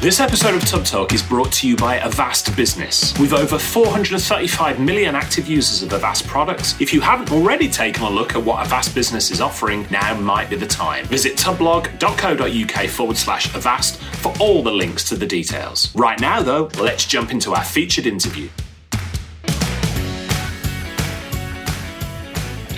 This episode of Tubb Talk is brought to you by Avast Business. With over 435 million active users of Avast products, if you haven't already taken a look at what Avast Business is offering, now might be the time. Visit tubblog.co.uk forward slash Avast for all the links to the details. Right now, though, let's jump into our featured interview.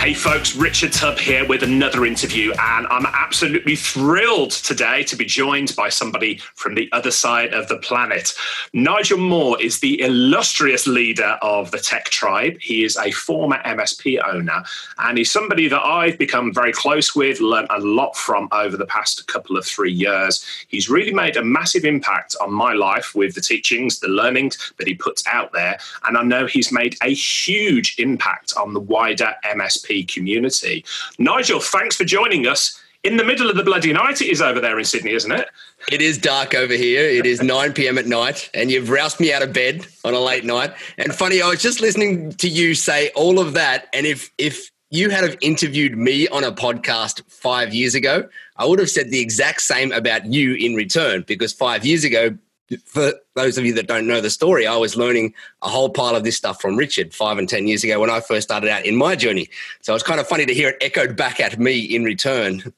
Hey folks, Richard Tubb here with another interview, and I'm absolutely thrilled today to be joined by somebody from the other side of the planet. Nigel Moore is the illustrious leader of the Tech Tribe. He is a former MSP owner, and he's somebody that I've become very close with, learned a lot from over the past couple of three years. He's really made a massive impact on my life with the teachings, the learnings that he puts out there, and I know he's made a huge impact on the wider MSP community. Nigel, thanks for joining us. In the middle of the bloody night, it is over there in Sydney, isn't it? It is dark over here. It is 9 p.m. at night, and you've roused me out of bed on a late night. And funny, I was just listening to you say all of that. And if if you had have interviewed me on a podcast five years ago, I would have said the exact same about you in return. Because five years ago, for those of you that don't know the story, I was learning a whole pile of this stuff from Richard five and 10 years ago when I first started out in my journey. So it's kind of funny to hear it echoed back at me in return.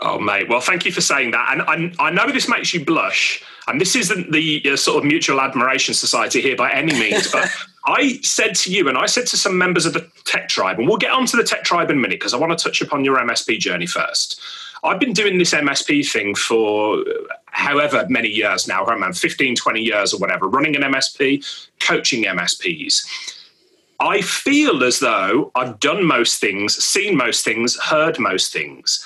Oh, mate. Well, thank you for saying that. And I, I know this makes you blush. And this isn't the uh, sort of mutual admiration society here by any means. but I said to you, and I said to some members of the tech tribe, and we'll get onto the tech tribe in a minute because I want to touch upon your MSP journey first. I've been doing this MSP thing for however many years now, around 15, 20 years or whatever, running an MSP, coaching MSPs. I feel as though I've done most things, seen most things, heard most things.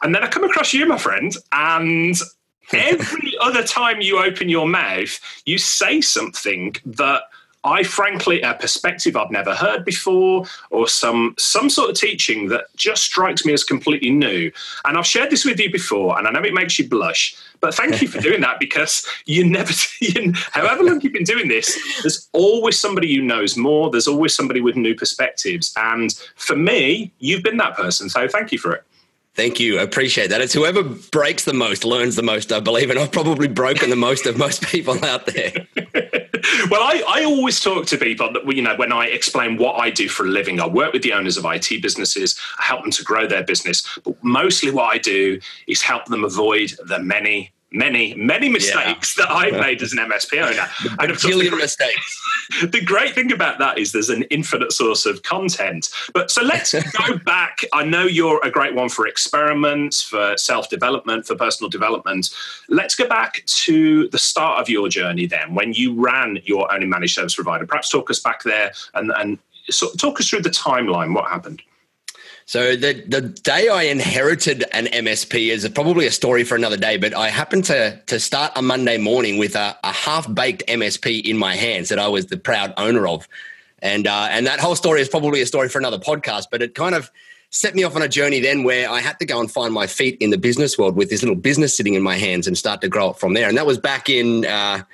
And then I come across you, my friend, and every other time you open your mouth, you say something that I frankly a perspective I've never heard before, or some some sort of teaching that just strikes me as completely new. And I've shared this with you before, and I know it makes you blush, but thank you for doing that because you never, you, however long you've been doing this, there's always somebody who knows more. There's always somebody with new perspectives, and for me, you've been that person. So thank you for it. Thank you. I appreciate that. It's whoever breaks the most learns the most, I believe. And I've probably broken the most of most people out there. Well, I, I always talk to people that, you know, when I explain what I do for a living, I work with the owners of IT businesses, I help them to grow their business. But mostly what I do is help them avoid the many many, many mistakes yeah. that I've made as an MSP owner. and of course, the, mistakes. The great thing about that is there's an infinite source of content. But so let's go back. I know you're a great one for experiments, for self development, for personal development. Let's go back to the start of your journey then, when you ran your own managed service provider. Perhaps talk us back there and, and sort of talk us through the timeline. What happened? So the the day I inherited an MSP is probably a story for another day. But I happened to to start a Monday morning with a, a half baked MSP in my hands that I was the proud owner of, and uh, and that whole story is probably a story for another podcast. But it kind of set me off on a journey then where I had to go and find my feet in the business world with this little business sitting in my hands and start to grow it from there. And that was back in uh,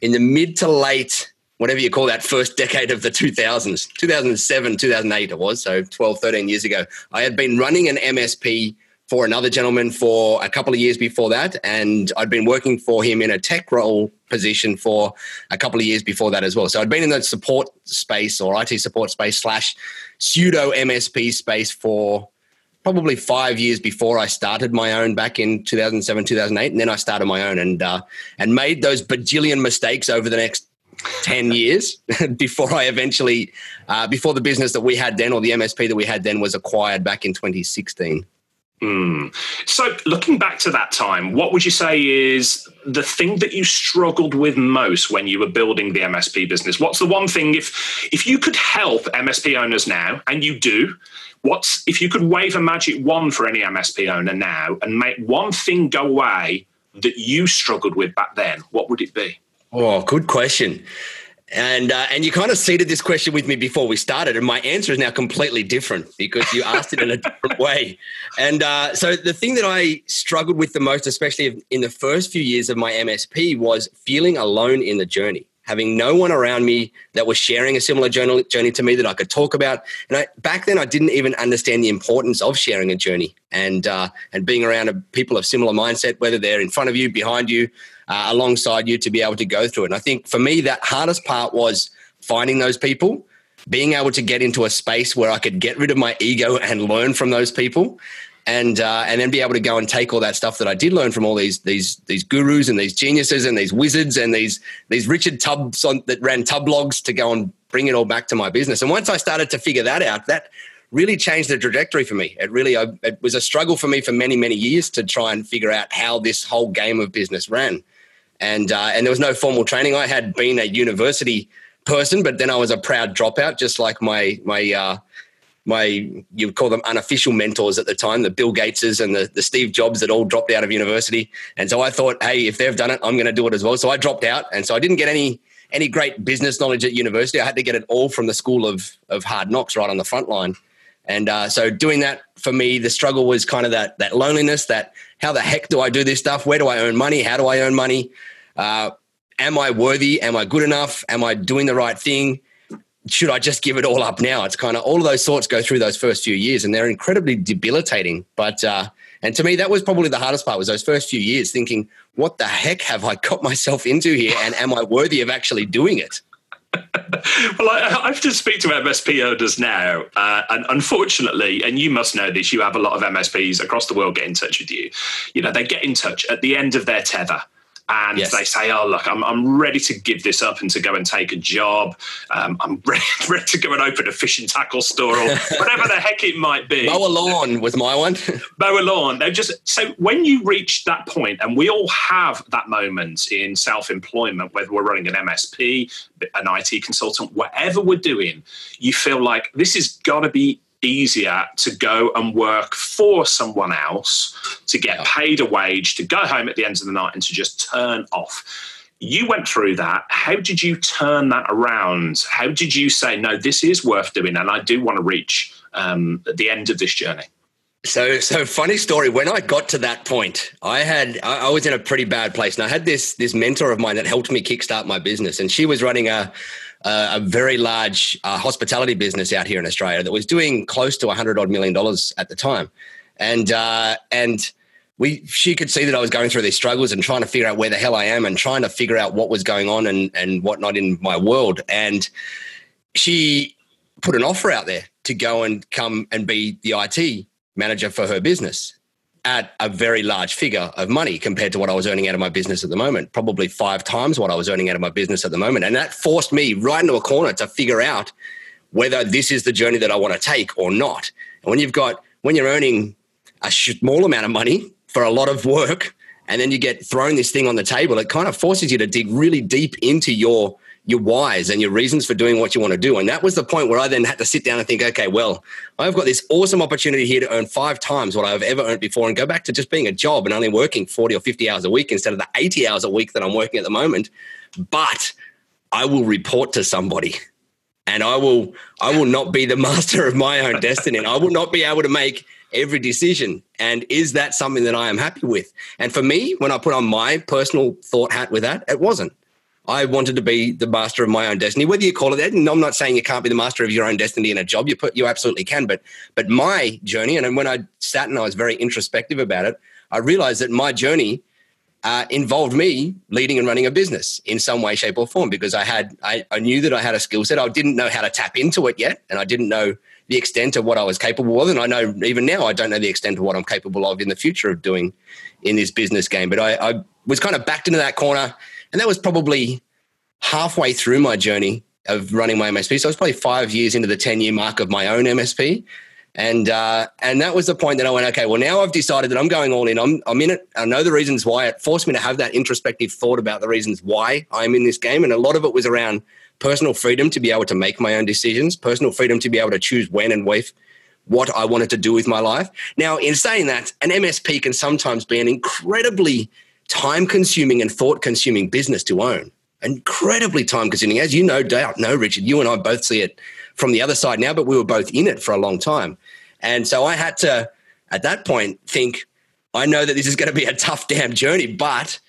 in the mid to late whatever you call that first decade of the 2000s, 2007, 2008 it was, so 12, 13 years ago. I had been running an MSP for another gentleman for a couple of years before that, and I'd been working for him in a tech role position for a couple of years before that as well. So I'd been in the support space or IT support space slash pseudo MSP space for probably five years before I started my own back in 2007, 2008. And then I started my own and, uh, and made those bajillion mistakes over the next 10 years before I eventually, uh, before the business that we had then or the MSP that we had then was acquired back in 2016. Mm. So, looking back to that time, what would you say is the thing that you struggled with most when you were building the MSP business? What's the one thing if if you could help MSP owners now, and you do? What's if you could wave a magic wand for any MSP owner now and make one thing go away that you struggled with back then? What would it be? Oh, good question. And uh, and you kind of seeded this question with me before we started, and my answer is now completely different because you asked it in a different way. And uh, so the thing that I struggled with the most, especially in the first few years of my MSP, was feeling alone in the journey, having no one around me that was sharing a similar journey, journey to me that I could talk about. And I, back then, I didn't even understand the importance of sharing a journey and uh, and being around people of similar mindset, whether they're in front of you, behind you, uh, alongside you to be able to go through it. And I think for me, that hardest part was finding those people, being able to get into a space where I could get rid of my ego and learn from those people. And uh, and then be able to go and take all that stuff that I did learn from all these these these gurus and these geniuses and these wizards and these these Richard Tubbs on, that ran tub logs to go and bring it all back to my business. And once I started to figure that out, that really changed the trajectory for me. It really it was a struggle for me for many many years to try and figure out how this whole game of business ran, and uh, and there was no formal training. I had been a university person, but then I was a proud dropout, just like my my. Uh, my you would call them unofficial mentors at the time, the Bill Gateses and the, the Steve Jobs that all dropped out of university. And so I thought, hey, if they've done it, I'm going to do it as well. So I dropped out, and so I didn't get any any great business knowledge at university. I had to get it all from the school of of hard knocks, right on the front line. And uh, so doing that for me, the struggle was kind of that that loneliness. That how the heck do I do this stuff? Where do I earn money? How do I earn money? Uh, am I worthy? Am I good enough? Am I doing the right thing? Should I just give it all up now? It's kind of all of those thoughts go through those first few years, and they're incredibly debilitating. But uh, and to me, that was probably the hardest part was those first few years thinking, what the heck have I got myself into here? And am I worthy of actually doing it? well, I, I, to speak to MSP owners now, uh, and unfortunately, and you must know this, you have a lot of MSPs across the world get in touch with you. You know, they get in touch at the end of their tether and yes. they say, "Oh, look, I'm, I'm ready to give this up and to go and take a job. Um, I'm ready, ready to go and open a fishing tackle store or whatever the heck it might be." Mow a lawn was my one. Mow a lawn. They just so when you reach that point, and we all have that moment in self-employment, whether we're running an MSP, an IT consultant, whatever we're doing, you feel like this is got to be easier to go and work for someone else, to get paid a wage, to go home at the end of the night and to just turn off. You went through that. How did you turn that around? How did you say, no, this is worth doing and I do want to reach um, the end of this journey? So, so funny story. When I got to that point, I had I, I was in a pretty bad place, and I had this this mentor of mine that helped me kickstart my business, and she was running a uh, a very large uh, hospitality business out here in Australia that was doing close to 100 odd million dollars at the time. And, uh, and we, she could see that I was going through these struggles and trying to figure out where the hell I am and trying to figure out what was going on and, and whatnot in my world. And she put an offer out there to go and come and be the IT manager for her business at a very large figure of money compared to what I was earning out of my business at the moment, probably five times what I was earning out of my business at the moment. And that forced me right into a corner to figure out whether this is the journey that I want to take or not. And when you've got, when you're earning a small amount of money for a lot of work, and then you get thrown this thing on the table, it kind of forces you to dig really deep into your your whys and your reasons for doing what you want to do. And that was the point where I then had to sit down and think, okay, well, I've got this awesome opportunity here to earn five times what I've ever earned before and go back to just being a job and only working 40 or 50 hours a week instead of the 80 hours a week that I'm working at the moment. But I will report to somebody and I will I will not be the master of my own destiny. And I will not be able to make every decision. And is that something that I am happy with? And for me, when I put on my personal thought hat with that, it wasn't. I wanted to be the master of my own destiny. Whether you call it that, and I'm not saying you can't be the master of your own destiny in a job. You put, you absolutely can. But but my journey, and when I sat and I was very introspective about it, I realized that my journey uh, involved me leading and running a business in some way, shape, or form. Because I had I, I knew that I had a skill set. I didn't know how to tap into it yet, and I didn't know the extent of what I was capable of. And I know even now I don't know the extent of what I'm capable of in the future of doing in this business game. But I, I was kind of backed into that corner and that was probably halfway through my journey of running my MSP. So I was probably five years into the 10 year mark of my own MSP. And uh, and that was the point that I went, okay, well, now I've decided that I'm going all in. I'm, I'm in it. I know the reasons why. It forced me to have that introspective thought about the reasons why I'm in this game. And a lot of it was around personal freedom to be able to make my own decisions, personal freedom to be able to choose when and with what I wanted to do with my life. Now, in saying that, an MSP can sometimes be an incredibly time consuming and thought consuming business to own. Incredibly time consuming. As you no doubt know, Richard, you and I both see it from the other side now, but we were both in it for a long time. And so I had to, at that point, think, I know that this is going to be a tough damn journey, but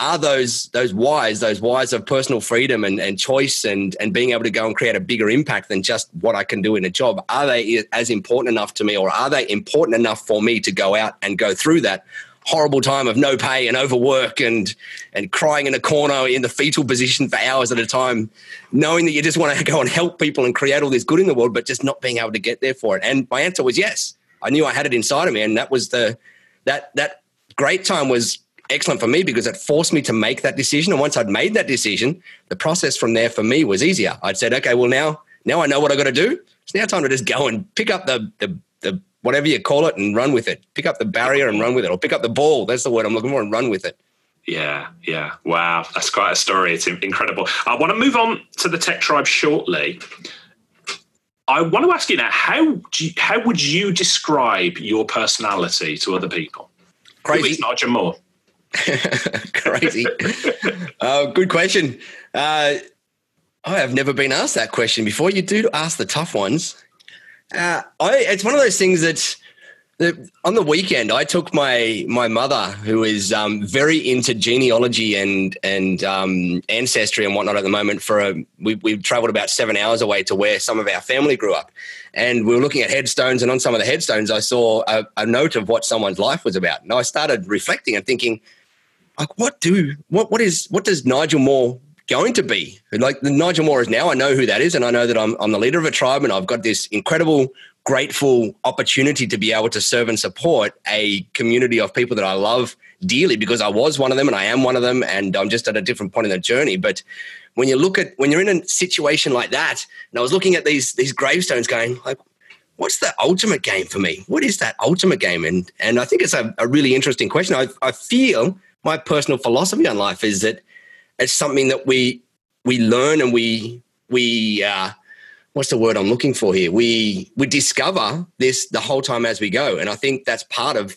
are those those whys, those whys of personal freedom and, and choice and, and being able to go and create a bigger impact than just what I can do in a job, are they as important enough to me or are they important enough for me to go out and go through that horrible time of no pay and overwork and and crying in a corner in the fetal position for hours at a time, knowing that you just want to go and help people and create all this good in the world, but just not being able to get there for it. And my answer was yes. I knew I had it inside of me, and that was the that that great time was excellent for me because it forced me to make that decision. And once I'd made that decision, the process from there for me was easier. I'd said, okay, well now now I know what I got to do. It's now time to just go and pick up the the the whatever you call it and run with it. Pick up the barrier and run with it, or pick up the ball. That's the word I'm looking for, and run with it. Yeah, yeah. Wow, that's quite a story. It's incredible. I want to move on to the Tech Tribe shortly. I want to ask you now how you, how would you describe your personality to other people? Crazy, not Nigel Moore. Crazy. uh, good question. Uh, I have never been asked that question before. You do ask the tough ones. Uh, I, it's one of those things that, that, on the weekend I took my my mother, who is um, very into genealogy and and um, ancestry and whatnot at the moment. For a we we travelled about seven hours away to where some of our family grew up, and we were looking at headstones. And on some of the headstones, I saw a, a note of what someone's life was about. And I started reflecting and thinking, like, what do what what is what does Nigel Moore going to be. Like the Nigel Moore is now, I know who that is, and I know that I'm, I'm the leader of a tribe, and I've got this incredible, grateful opportunity to be able to serve and support a community of people that I love dearly because I was one of them and I am one of them, and I'm just at a different point in the journey. But when you look at when you're in a situation like that, and I was looking at these these gravestones, going like, what's the ultimate game for me? What is that ultimate game? And and I think it's a, a really interesting question. I, I feel my personal philosophy on life is that it's something that we we learn and we we uh, what's the word I'm looking for here? We we discover this the whole time as we go, and I think that's part of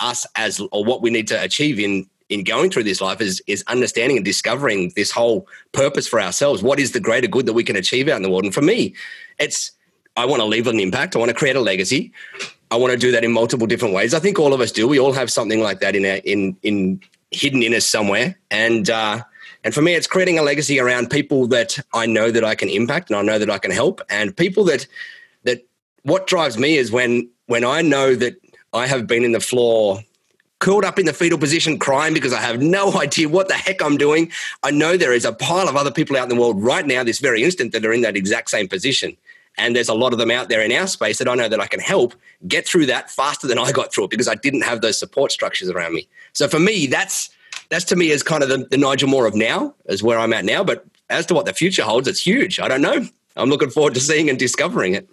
us as or what we need to achieve in in going through this life is is understanding and discovering this whole purpose for ourselves. What is the greater good that we can achieve out in the world? And for me, it's I want to leave an impact. I want to create a legacy. I want to do that in multiple different ways. I think all of us do. We all have something like that in our, in in hidden in us somewhere, and uh, and for me, it's creating a legacy around people that I know that I can impact and I know that I can help, and people that that what drives me is when when I know that I have been in the floor curled up in the fetal position crying because I have no idea what the heck I'm doing. I know there is a pile of other people out in the world right now, this very instant, that are in that exact same position. And there's a lot of them out there in our space that I know that I can help get through that faster than I got through it because I didn't have those support structures around me. So for me, that's that's to me is kind of the, the Nigel Moore of now, is where I'm at now. But as to what the future holds, it's huge. I don't know. I'm looking forward to seeing and discovering it.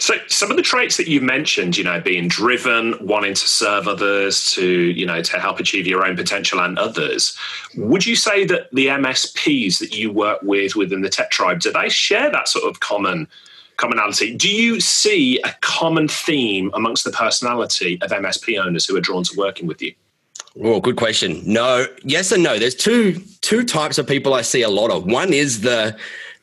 So, some of the traits that you mentioned, you know, being driven, wanting to serve others, to you know, to help achieve your own potential and others, would you say that the MSPs that you work with within the Tech Tribe do they share that sort of common commonality? Do you see a common theme amongst the personality of MSP owners who are drawn to working with you? Oh, good question. No, yes and no. There's two two types of people I see a lot of. One is the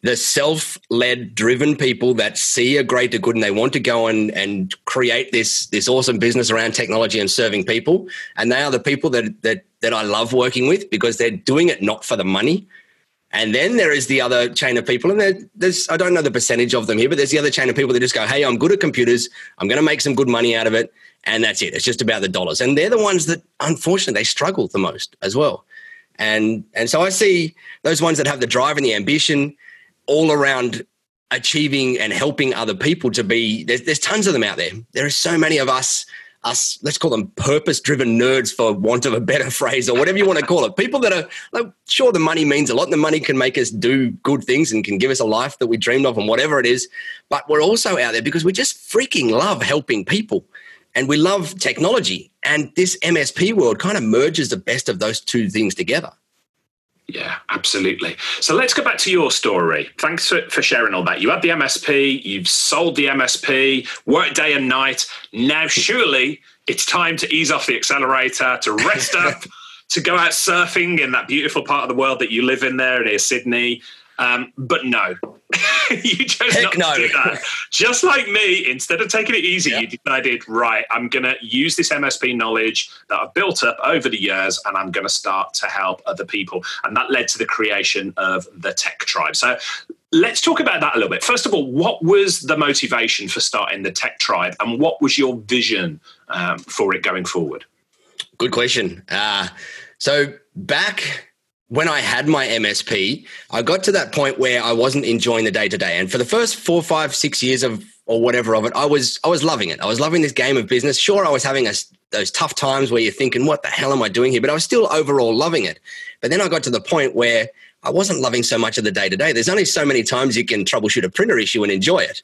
the self-led driven people that see a greater good and they want to go and, and create this this awesome business around technology and serving people and they are the people that that that I love working with because they're doing it not for the money and then there is the other chain of people and there's I don't know the percentage of them here but there's the other chain of people that just go hey I'm good at computers. I'm going to make some good money out of it and that's it. It's just about the dollars. And they're the ones that unfortunately they struggle the most as well. And and so I see those ones that have the drive and the ambition all around achieving and helping other people to be there's, there's tons of them out there. There are so many of us us let's call them purpose driven nerds for want of a better phrase or whatever you want to call it. People that are like sure the money means a lot the money can make us do good things and can give us a life that we dreamed of and whatever it is but we're also out there because we just freaking love helping people and we love technology and this msp world kind of merges the best of those two things together yeah, absolutely. So let's go back to your story. Thanks for, for, sharing all that. You had the MSP, you've sold the MSP, worked day and night. Now, surely it's time to ease off the accelerator, to rest up, to go out surfing in that beautiful part of the world that you live in there near Sydney. Um, but no, you chose Heck not no. to do that. Just like me, instead of taking it easy, you decided, right, I'm going to use this MSP knowledge that I've built up over the years and I'm going to start to help other people. And that led to the creation of the Tech Tribe. So let's talk about that a little bit. First of all, what was the motivation for starting the Tech Tribe and what was your vision um, for it going forward? Good question. Uh, so back when I had my MSP, I got to that point where I wasn't enjoying the day to day. And for the first four, five, six years of or whatever of it, I was I was loving it. I was loving this game of business. Sure, I was having a, those tough times where you're thinking, "What the hell am I doing here?" But I was still overall loving it. But then I got to the point where I wasn't loving so much of the day to day. There's only so many times you can troubleshoot a printer issue and enjoy it.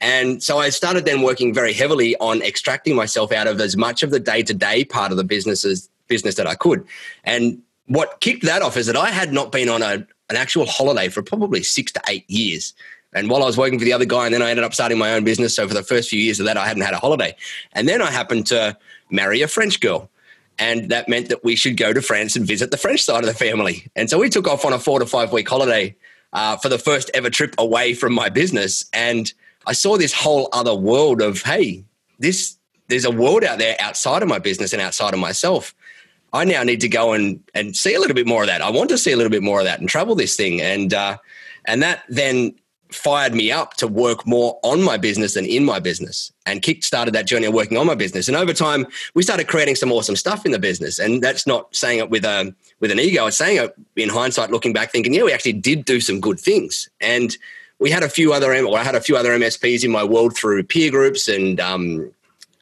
And so I started then working very heavily on extracting myself out of as much of the day to day part of the business as business that I could. And what kicked that off is that I had not been on a, an actual holiday for probably six to eight years. And while I was working for the other guy, and then I ended up starting my own business. So for the first few years of that, I hadn't had a holiday. And then I happened to marry a French girl. And that meant that we should go to France and visit the French side of the family. And so we took off on a four to five week holiday uh, for the first ever trip away from my business. And I saw this whole other world of, hey, this there's a world out there outside of my business and outside of myself. I now need to go and and see a little bit more of that. I want to see a little bit more of that and travel this thing. And uh, and that then fired me up to work more on my business than in my business and kick started that journey of working on my business and over time we started creating some awesome stuff in the business and that's not saying it with a with an ego it's saying it in hindsight looking back thinking yeah we actually did do some good things and we had a few other or I had a few other MSPs in my world through peer groups and um,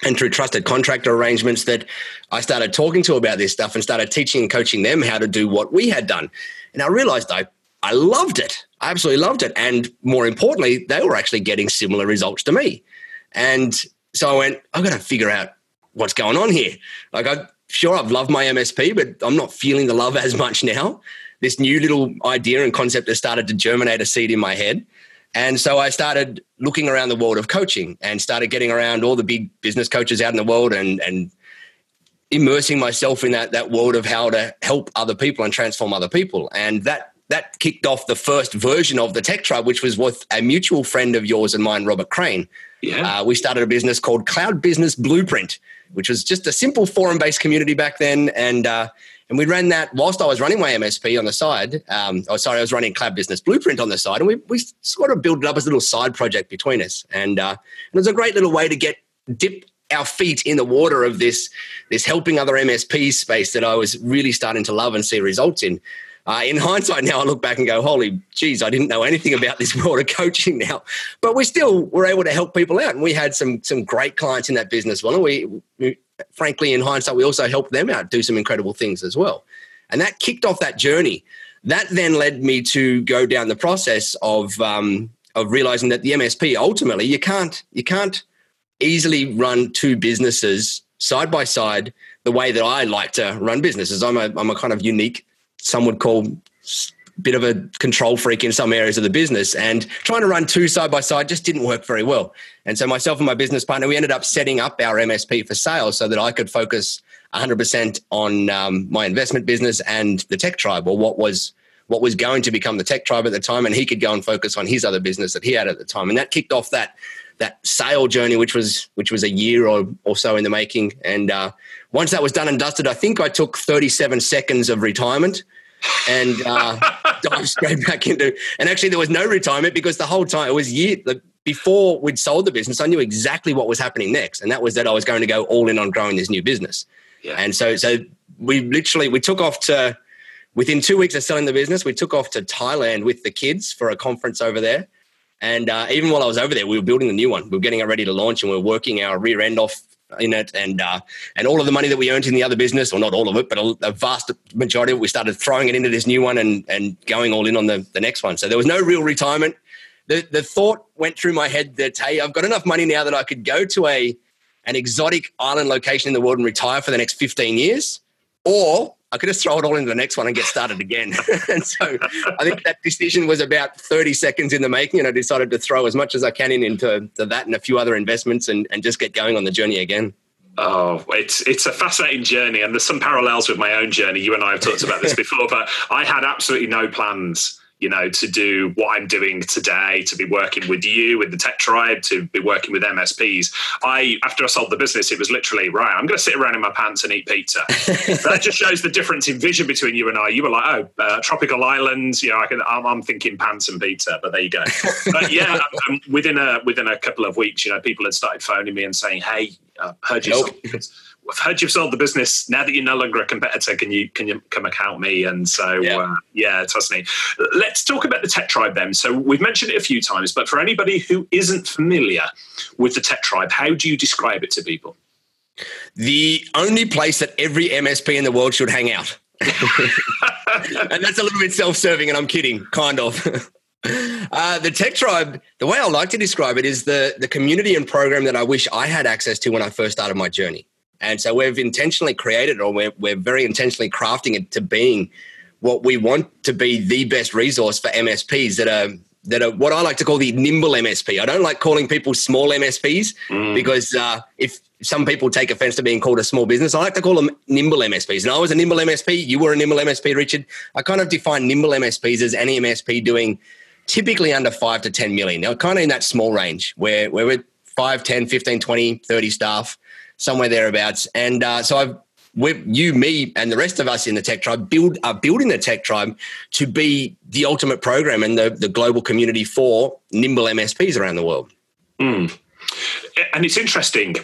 and through trusted contractor arrangements that I started talking to about this stuff and started teaching and coaching them how to do what we had done. And I realized I I loved it. I absolutely loved it. And more importantly, they were actually getting similar results to me. And so I went, I've got to figure out what's going on here. Like I sure I've loved my MSP, but I'm not feeling the love as much now. This new little idea and concept has started to germinate a seed in my head. And so I started looking around the world of coaching and started getting around all the big business coaches out in the world and, and immersing myself in that, that world of how to help other people and transform other people. And that that kicked off the first version of the Tech Tribe, which was with a mutual friend of yours and mine, Robert Crane. Yeah. Uh, we started a business called Cloud Business Blueprint, which was just a simple forum based community back then. And uh, and we ran that whilst I was running my MSP on the side. Um, oh, sorry, I was running Cloud Business Blueprint on the side, and we, we sort of built it up as a little side project between us. And, uh, it was a great little way to get dip our feet in the water of this this helping other MSPs space that I was really starting to love and see results in. Uh, in hindsight, now I look back and go, "Holy geez, I didn't know anything about this world of coaching now." But we still were able to help people out, and we had some some great clients in that business. Well, we, we frankly, in hindsight, we also helped them out do some incredible things as well. And that kicked off that journey. That then led me to go down the process of um, of realizing that the MSP ultimately you can't you can't easily run two businesses side by side the way that I like to run businesses. I'm a I'm a kind of unique, some would call bit of a control freak in some areas of the business. And trying to run two side by side just didn't work very well. And so myself and my business partner, we ended up setting up our MSP for sales so that I could focus 100% on um, my investment business and the tech tribe or what was what was going to become the tech tribe at the time. And he could go and focus on his other business that he had at the time. And that kicked off that that sale journey which was which was a year or, or so in the making. And uh, once that was done and dusted i think i took 37 seconds of retirement and uh, dive straight back into. And actually, there was no retirement because the whole time it was year before we'd sold the business. I knew exactly what was happening next, and that was that I was going to go all in on growing this new business. Yeah. And so, so we literally we took off to within two weeks of selling the business. We took off to Thailand with the kids for a conference over there. And uh, even while I was over there, we were building the new one. We were getting it ready to launch, and we were working our rear end off in it, and uh, and all of the money that we earned in the other business, or not all of it, but a, a, vast majority of it, we started throwing it into this new one and and going all in on the, the next one. So there was no real retirement. The the thought went through my head that hey, I've got enough money now that I could go to a an exotic island location in the world and retire for the next 15 years, or I could just throw it all into the next one and get started again. and so I think that decision was about 30 seconds in the making. And I decided to throw as much as I can in into that and a few other investments and, and just get going on the journey again. Oh, it's it's a fascinating journey, and there's some parallels with my own journey. You and I have talked about this before, but I had absolutely no plans you know, to do what I'm doing today, to be working with you, with the Tech Tribe, to be working with MSPs. I, after I sold the business, it was literally, right, I'm going to sit around in my pants and eat pizza. that just shows the difference in vision between you and I. You were like, oh, uh, tropical islands, you know, I can, I'm, I'm, thinking pants and pizza, but there you go. but yeah, um, within a, within a couple of weeks, you know, people had started phoning me and saying, hey, I've heard you. Nope. I've heard you've sold the business. Now that you're no longer a competitor, can you can you come help me? And so, yeah, uh, yeah trust me. Let's talk about the Tech Tribe then. So we've mentioned it a few times, but for anybody who isn't familiar with the Tech Tribe, how do you describe it to people? The only place that every MSP in the world should hang out. and that's a little bit self-serving, and I'm kidding, kind of. Uh, the Tech Tribe, the way I like to describe it is the the community and program that I wish I had access to when I first started my journey. And so we've intentionally created, or we're, we're very intentionally crafting it to being what we want to be the best resource for MSPs that are that are what I like to call the nimble MSP. I don't like calling people small MSPs mm. because uh, if some people take offense to being called a small business, I like to call them nimble MSPs. And I was a nimble MSP. You were a nimble MSP, Richard. I kind of define nimble MSPs as any MSP doing typically under five to 10 million. Now, kind of in that small range where, where we're 5, 10, 15, 20, 30 staff somewhere thereabouts. And uh, so I've we, you, me, and the rest of us in the tech tribe build are building the tech tribe to be the ultimate program and the, the global community for nimble MSPs around the world. Mm. And it's interesting.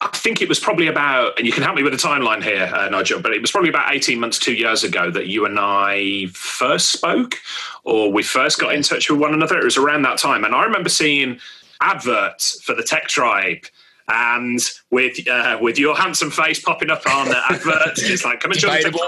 I think it was probably about, and you can help me with the timeline here, uh, Nigel, but it was probably about 18 months, two years ago that you and I first spoke or we first got in touch with one another. It was around that time. And I remember seeing adverts for the Tech Tribe and with uh, with your handsome face popping up on the advert, it's like, come and join the table.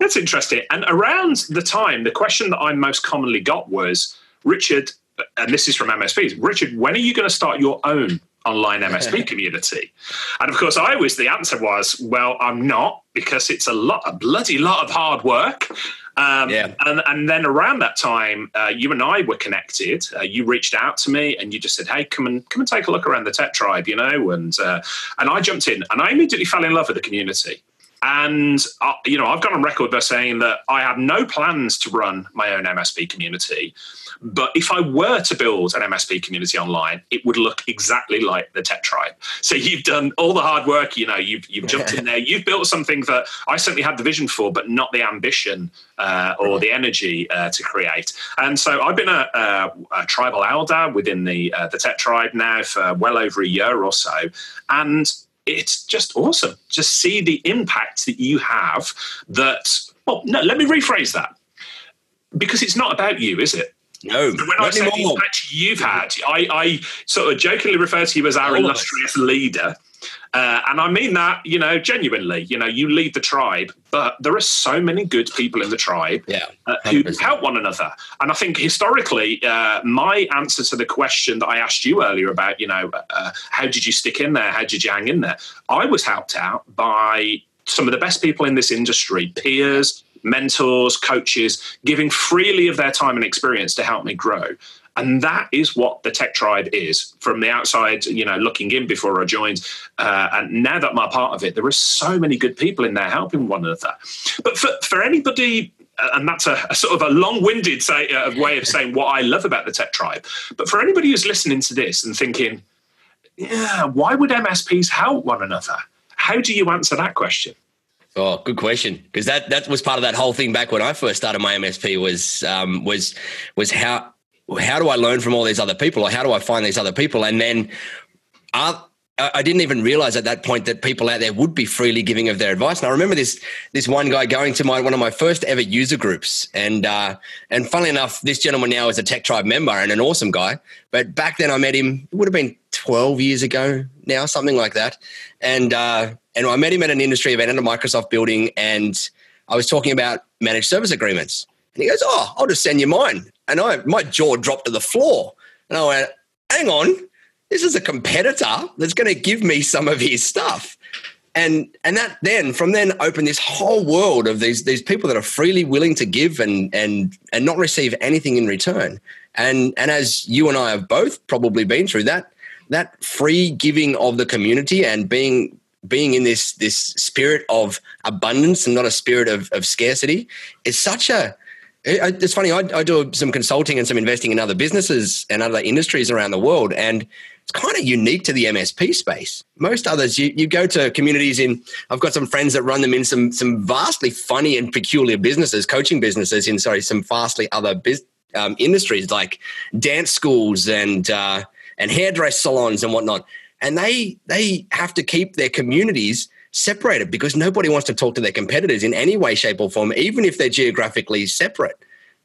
That's interesting. And around the time, the question that I most commonly got was, Richard, and this is from MSPs, Richard, when are you going to start your own online MSP community? And of course, I always the answer was, well, I'm not because it's a lot, a bloody lot of hard work. Um, yeah. and, and then around that time, uh, you and I were connected. Uh, you reached out to me and you just said, "Hey, come and come and take a look around the Tech Tribe," you know. And uh, and I jumped in and I immediately fell in love with the community. And uh, you know, I've gone on record by saying that I have no plans to run my own MSP community. But if I were to build an MSP community online, it would look exactly like the Tech Tribe. So you've done all the hard work, you know, you've, you've jumped in there, you've built something that I certainly had the vision for, but not the ambition uh, or the energy uh, to create. And so I've been a, a, a tribal elder within the, uh, the Tech Tribe now for well over a year or so. And it's just awesome. Just see the impact that you have that, well, no, let me rephrase that. Because it's not about you, is it? No, when I say the impact you've had, I, I, sort of jokingly refer to you as our illustrious leader. Uh, and I mean that, you know, genuinely. You know, you lead the tribe, but there are so many good people in the tribe yeah, uh, who help one another. And I think historically, uh, my answer to the question that I asked you earlier about, you know, uh, how did you stick in there? How did you hang in there? I was helped out by some of the best people in this industry, peers, mentors, coaches, giving freely of their time and experience to help me grow. And that is what the tech tribe is from the outside, you know, looking in before I joined. Uh, and now that I'm a part of it, there are so many good people in there helping one another. But for, for anybody uh, and that's a, a, sort of a long-winded say, uh, way of saying what I love about the tech tribe. But for anybody who's listening to this and thinking, yeah, why would MSPs help one another? How do you answer that question? Oh, good question. Because that that was part of that whole thing back when I first started my MSP was um, was was how how do I learn from all these other people, or how do I find these other people, and then I didn't even realize at that point that people out there would be freely giving of their advice. And I remember this this one guy going to my one of my first ever user groups, and uh, and funnily enough, this gentleman now is a Tech Tribe member and an awesome guy. But back then, I met him. It would have been twelve years ago now, something like that. And uh, and I met him at an industry event at a Microsoft building, and I was talking about managed service agreements. And he goes, "Oh, I'll just send you mine." And I my jaw dropped to the floor, and I went, "Hang on." this is a competitor that's going to give me some of his stuff and and that then from then opened this whole world of these these people that are freely willing to give and and and not receive anything in return and and as you and I have both probably been through that that free giving of the community and being being in this this spirit of abundance and not a spirit of, of scarcity is such a it's funny I, I do some consulting and some investing in other businesses and other industries around the world and it's kind of unique to the MSP space. Most others, you, you go to communities in, I've got some friends that run them in some, some vastly funny and peculiar businesses, coaching businesses in, sorry, some vastly other um, industries like dance schools and, uh, and hairdress salons and whatnot. and they they have to keep their communities separated because nobody wants to talk to their competitors in any way, shape, or form, even if they're geographically separate.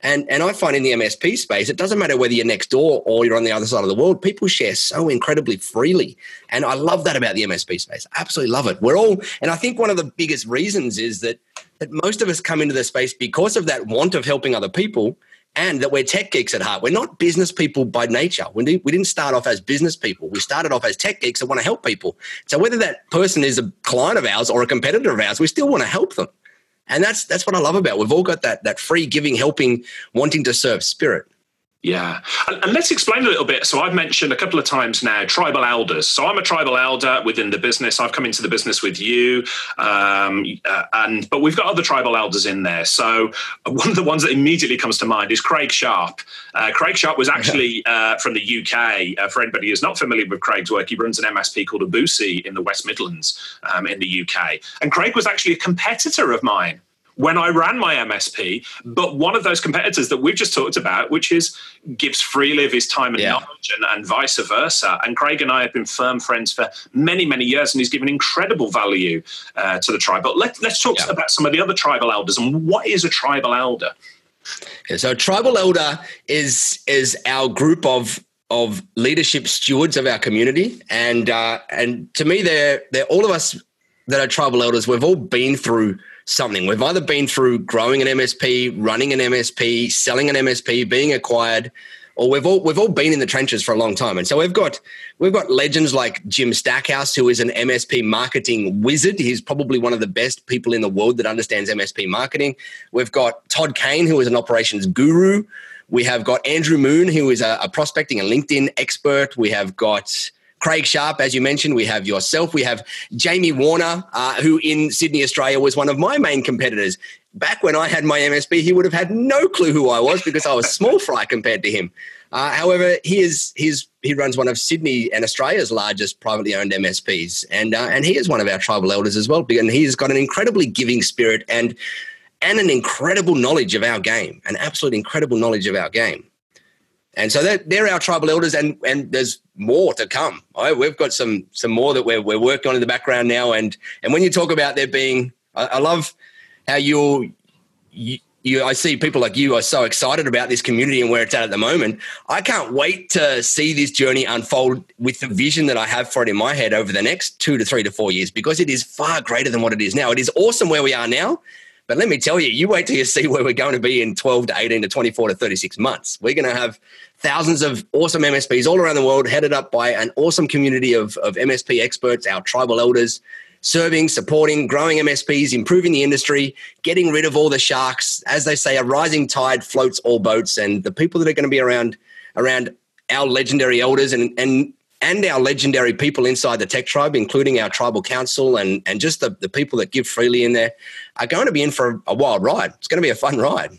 And, and I find in the MSP space, it doesn't matter whether you're next door or you're on the other side of the world, people share so incredibly freely. And I love that about the MSP space. Absolutely love it. We're all, and I think one of the biggest reasons is that, that most of us come into the space because of that want of helping other people and that we're tech geeks at heart. We're not business people by nature. We didn't start off as business people. We started off as tech geeks that want to help people. So whether that person is a client of ours or a competitor of ours, we still want to help them. And that's that's what I love about. It. We've all got that that free giving, helping, wanting to serve spirit. Yeah. And, and, let's explain a little bit. So I've mentioned a couple of times now tribal elders. So I'm a tribal elder within the business. I've come into the business with you. Um, uh, and but we've got other tribal elders in there. So one of the ones that immediately comes to mind is Craig Sharp. Uh, Craig Sharp was actually uh, from the UK. Uh, for anybody who's not familiar with Craig's work, he runs an MSP called Abussi in the West Midlands um, in the UK. And Craig was actually a competitor of mine when I ran my MSP. But one of those competitors that we've just talked about, which is gives freely of his time and yeah. knowledge and, and, vice versa. And Craig and I have been firm friends for many, many years, and he's given incredible value uh, to the tribe. But let, us talk yeah. about some of the other tribal elders and what is a tribal elder? Yeah, so a tribal elder is is our group of of leadership stewards of our community, and uh, and to me, they're they're all of us that are tribal elders. We've all been through something. We've either been through growing an MSP, running an MSP, selling an MSP, being acquired, or we've all we've all been in the trenches for a long time. And so we've got we've got legends like Jim Stackhouse, who is an MSP marketing wizard. He's probably one of the best people in the world that understands MSP marketing. We've got Todd Kane, who is an operations guru. We have got Andrew Moon, who is a, a prospecting and LinkedIn expert. We have got Craig Sharp, as you mentioned, we have yourself. We have Jamie Warner, uh, who in Sydney, Australia, was one of my main competitors. Back when I had my MSP, he would have had no clue who I was because I was small fry compared to him. Uh, however, he is he's, he runs one of Sydney and Australia's largest privately owned MSPs, and uh, and he is one of our tribal elders as well. And he's got an incredibly giving spirit and and an incredible knowledge of our game, an absolute incredible knowledge of our game. And so they're, they're our tribal elders, and and there's more to come. Right? We've got some some more that we're we're working on in the background now. And and when you talk about there being, I, I love how you're. You, you, I see people like you are so excited about this community and where it's at at the moment. I can't wait to see this journey unfold with the vision that I have for it in my head over the next two to three to four years because it is far greater than what it is now. It is awesome where we are now, but let me tell you, you wait till you see where we're going to be in 12 to 18 to 24 to 36 months. We're going to have thousands of awesome MSPs all around the world, headed up by an awesome community of, of MSP experts, our tribal elders, serving, supporting, growing MSPs, improving the industry, getting rid of all the sharks. As they say, a rising tide floats all boats. And the people that are going to be around around our legendary elders and, and and our legendary people inside the tech tribe, including our tribal council and, and just the, the people that give freely in there, are going to be in for a wild ride. It's going to be a fun ride.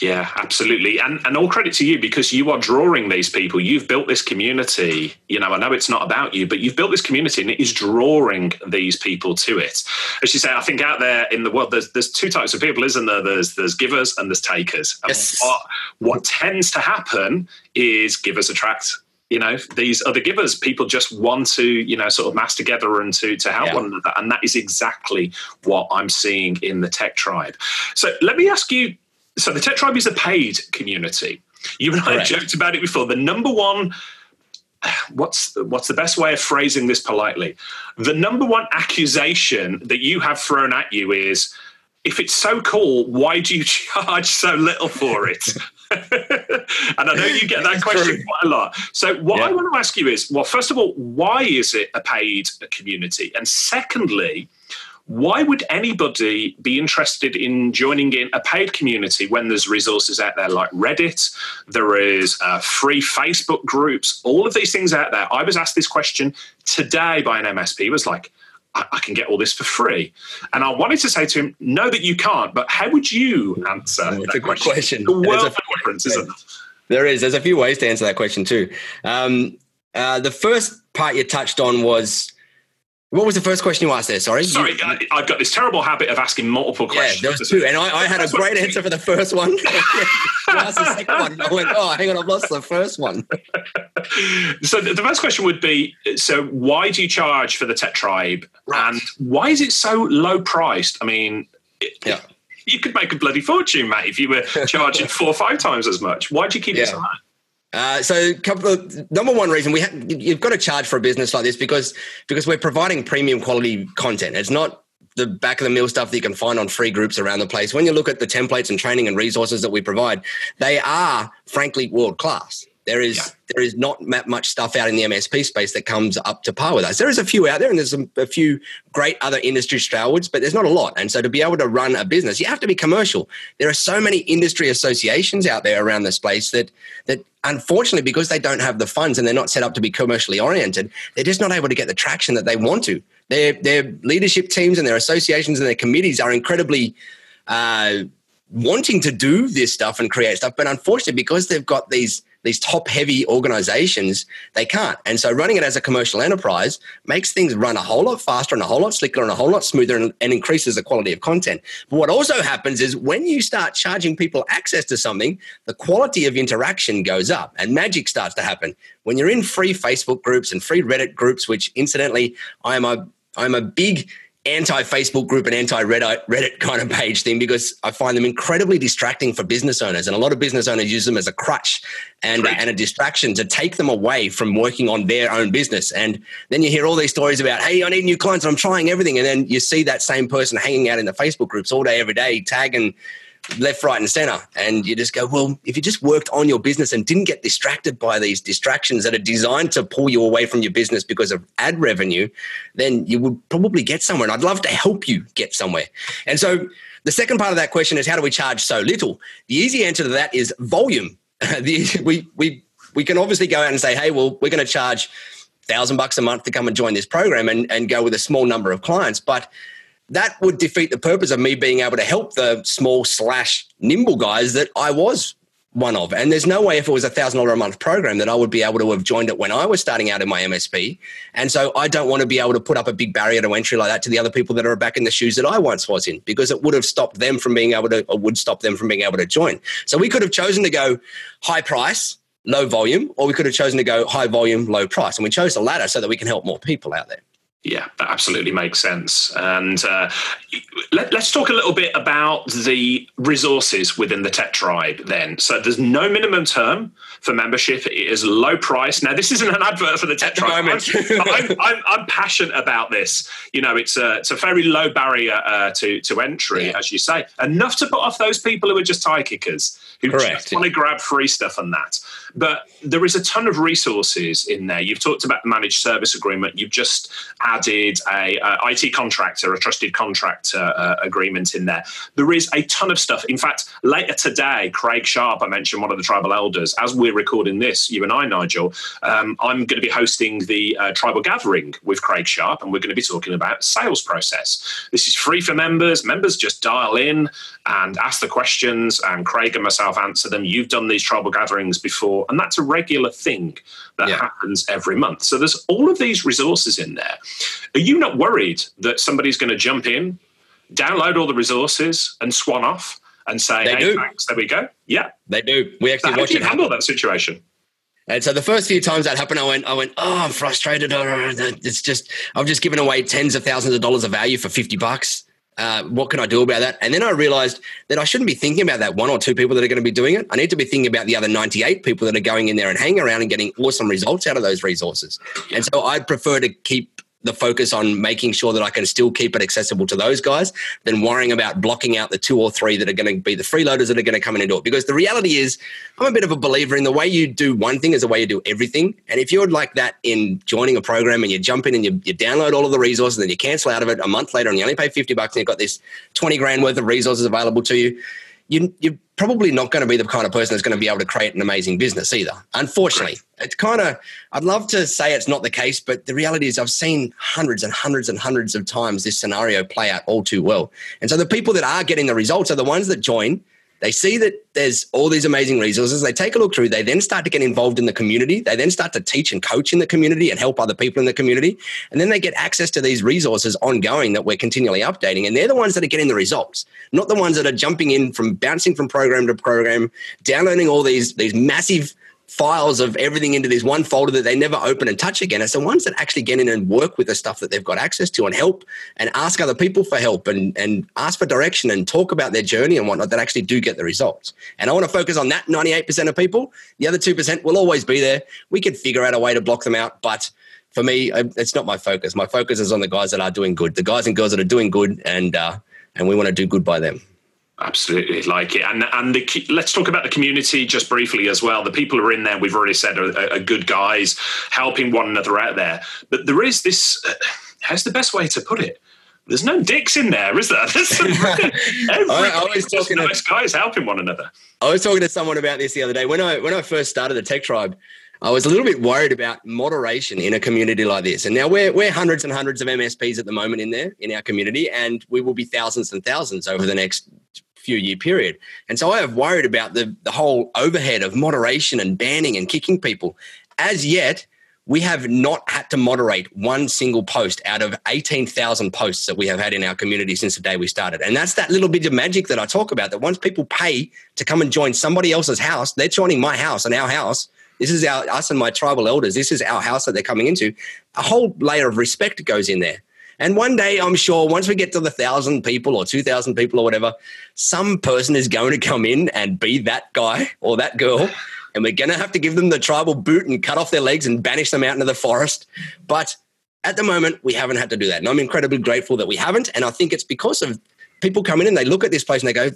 Yeah, absolutely. And and all credit to you because you are drawing these people. You've built this community. You know, I know it's not about you, but you've built this community and it is drawing these people to it. As you say, I think out there in the world, there's there's two types of people, isn't there? There's there's givers and there's takers. And yes. what, what tends to happen is givers attract you know these other givers people just want to you know sort of mass together and to to help yeah. one another. And that is exactly what i'm seeing in the tech tribe. So let me ask you so the tech tribe is a paid community. You and i joked about it before. The number one what's what's the best way of phrasing this politely? The number one accusation that you have thrown at you is if it's so cool why do you charge so little for it and I know you get that question quite a lot. So, what yeah. I want to ask you is well, first of all, why is it a paid community? And secondly, why would anybody be interested in joining in a paid community when there's resources out there like Reddit? There is uh, free Facebook groups, all of these things out there. I was asked this question today by an MSP. It was like, I, I, can get all this for free. And I wanted to say to him, no, that you can't. But how would you answer oh, that a question? question. The world difference, isn't it? There is. There's a few ways to answer that question too. Um, uh, the first part you touched on was What was the first question you asked there? Sorry. Sorry, you, uh, I, have got this terrible habit of asking multiple questions. Yeah, there was two, and I, I had a great answer for the first one. you asked the second one. I went, oh, hang on, I've lost the first one. so the, first question would be: So, why do you charge for the Tech Tribe, right. and why is it so low priced? I mean, yeah. you could make a bloody fortune, mate, if you were charging four or five times as much. Why do you keep yeah. it so high? Uh, so, couple of, number one reason we have you've got to charge for a business like this because because we're providing premium quality content. It's not the back of the mill stuff that you can find on free groups around the place. When you look at the templates and training and resources that we provide, they are frankly world class. There is yeah. there is not much stuff out in the MSP space that comes up to par with us. There is a few out there, and there's a, a few great other industry stalwarts, but there's not a lot. And so, to be able to run a business, you have to be commercial. There are so many industry associations out there around this place that that unfortunately, because they don't have the funds and they're not set up to be commercially oriented, they're just not able to get the traction that they want to. Their their leadership teams and their associations and their committees are incredibly. Uh, wanting to do this stuff and create stuff but unfortunately because they've got these these top heavy organizations, they can't. And so running it as a commercial enterprise makes things run a whole lot faster and a whole lot slicker and a whole lot smoother and, and increases the quality of content. But what also happens is when you start charging people access to something, the quality of interaction goes up and magic starts to happen. When you're in free Facebook groups and free Reddit groups, which incidentally, I am a I'm a big anti-Facebook group and anti-Reddit Reddit kind of page thing because I find them incredibly distracting for business owners, and a lot of business owners use them as a crutch and and a distraction to take them away from working on their own business. And then you hear all these stories about, hey, I need new clients, and I'm trying everything, and then you see that same person hanging out in the Facebook groups all day, every day, tagging left, right, and center. And you just go, well, if you just worked on your business and didn't get distracted by these distractions that are designed to pull you away from your business because of ad revenue, then you would probably get somewhere. And I'd love to help you get somewhere. And so the second part of that question is how do we charge so little? The easy answer to that is volume. the, we, we, we can obviously go out and say, hey, well, we're going to charge thousand bucks a month to come and join this program and, and go with a small number of clients. But that would defeat the purpose of me being able to help the small slash nimble guys that I was one of. And there's no way if it was a thousand dollar a month program that I would be able to have joined it when I was starting out in my MSP. And so I don't want to be able to put up a big barrier to entry like that to the other people that are back in the shoes that I once was in, because it would have stopped them from being able to, or would stop them from being able to join. So we could have chosen to go high price, low volume, or we could have chosen to go high volume, low price. And we chose the latter so that we can help more people out there. Yeah, that absolutely makes sense. And uh, let, us talk a little bit about the resources within the Tech Tribe then. So there's no minimum term for membership. It is low price. Now, this isn't an advert for the Tech Tribe. I'm, I'm, I'm, I'm, passionate about this. You know, it's a, it's a very low barrier uh, to, to entry, yeah. as you say. Enough to put off those people who are just tie kickers, who Correct. just want to grab free stuff and that. But there is a ton of resources in there. You've talked about the managed service agreement. You've just added a, a IT contractor, a trusted contractor uh, agreement in there. There is a ton of stuff. In fact, later today, Craig Sharp, I mentioned one of the tribal elders, as we're recording this, you and I, Nigel, um, I'm going to be hosting the uh, tribal gathering with Craig Sharp, and we're going to be talking about sales process. This is free for members. Members just dial in and ask the questions, and Craig and myself answer them. You've done these tribal gatherings before and that's a regular thing that yeah. happens every month. So there's all of these resources in there. Are you not worried that somebody's going to jump in, download all the resources, and swan off and say, they "Hey, do. thanks, there we go." Yeah, they do. We actually so watch it handle that situation. And so the first few times that happened, I went, I went, oh, I'm frustrated. Uh, uh, uh, it's just, I've just given away tens of thousands of dollars of value for 50 bucks uh, what can I do about that? And then I realized that I shouldn't be thinking about that one or two people that are going to be doing it. I need to be thinking about the other 98 people that are going in there and hanging around and getting awesome results out of those resources. And so I'd prefer to keep the focus on making sure that I can still keep it accessible to those guys than worrying about blocking out the two or three that are going to be the freeloaders that are going to come in and do it. Because the reality is, I'm a bit of a believer in the way you do one thing is the way you do everything. And if you're like that in joining a program and you jump in and you, you download all of the resources and then you cancel out of it a month later and you only pay 50 bucks and you've got this 20 grand worth of resources available to you, you, you're probably not going to be the kind of person that's going to be able to create an amazing business either. Unfortunately, it's kind of, I'd love to say it's not the case, but the reality is I've seen hundreds and hundreds and hundreds of times this scenario play out all too well. And so the people that are getting the results are the ones that join They see that there's all these amazing resources. They take a look through. They then start to get involved in the community. They then start to teach and coach in the community and help other people in the community. And then they get access to these resources ongoing that we're continually updating. And they're the ones that are getting the results, not the ones that are jumping in from bouncing from program to program, downloading all these, these massive files of everything into this one folder that they never open and touch again. It's the ones that actually get in and work with the stuff that they've got access to and help and ask other people for help and, and ask for direction and talk about their journey and whatnot that actually do get the results. And I want to focus on that 98% of people. The other 2% will always be there. We can figure out a way to block them out, but for me, it's not my focus. My focus is on the guys that are doing good, the guys and girls that are doing good, and uh, and we want to do good by them. Absolutely like it, and and the let's talk about the community just briefly as well. The people who are in there, we've already said, are, are good guys, helping one another out there. But there is this. Uh, how's the best way to put it? There's no dicks in there, is there? There's some, I, I was talking nice to, guys helping one another. I was talking to someone about this the other day when I when I first started the Tech Tribe. I was a little bit worried about moderation in a community like this. And now we're, we're hundreds and hundreds of MSPs at the moment in there, in our community, and we will be thousands and thousands over the next few year period. And so I have worried about the, the whole overhead of moderation and banning and kicking people. As yet, we have not had to moderate one single post out of 18,000 posts that we have had in our community since the day we started. And that's that little bit of magic that I talk about that once people pay to come and join somebody else's house, they're joining my house and our house. This is our us and my tribal elders. This is our house that they're coming into. A whole layer of respect goes in there. And one day, I'm sure, once we get to the thousand people or 2,000 people or whatever, some person is going to come in and be that guy or that girl. And we're going to have to give them the tribal boot and cut off their legs and banish them out into the forest. But at the moment, we haven't had to do that. And I'm incredibly grateful that we haven't. And I think it's because of people come in and they look at this place and they go,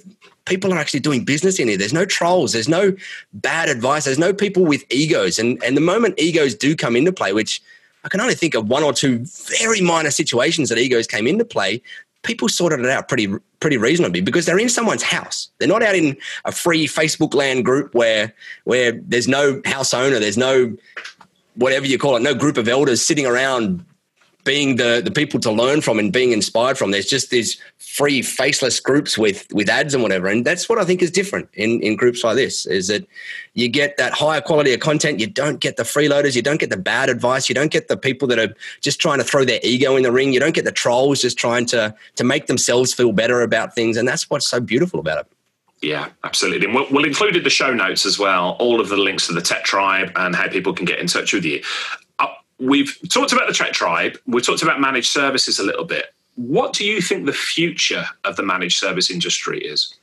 people are actually doing business in here. There's no trolls. There's no bad advice. There's no people with egos. And, and the moment egos do come into play, which – I can only think of one or two very minor situations that egos came into play. People sorted it out pretty pretty reasonably because they're in someone's house. They're not out in a free Facebook land group where where there's no house owner, there's no whatever you call it, no group of elders sitting around being the the people to learn from and being inspired from. There's just these free faceless groups with with ads and whatever, and that's what I think is different in in groups like this. Is that you get that higher quality of content. You don't get the freeloaders. You don't get the bad advice. You don't get the people that are just trying to throw their ego in the ring. You don't get the trolls just trying to to make themselves feel better about things, and that's what's so beautiful about it. Yeah, absolutely. And we'll, we'll, include in the show notes as well all of the links to the Tech Tribe and how people can get in touch with you we've talked about the Tech Tribe. We've talked about managed services a little bit. What do you think the future of the managed service industry is?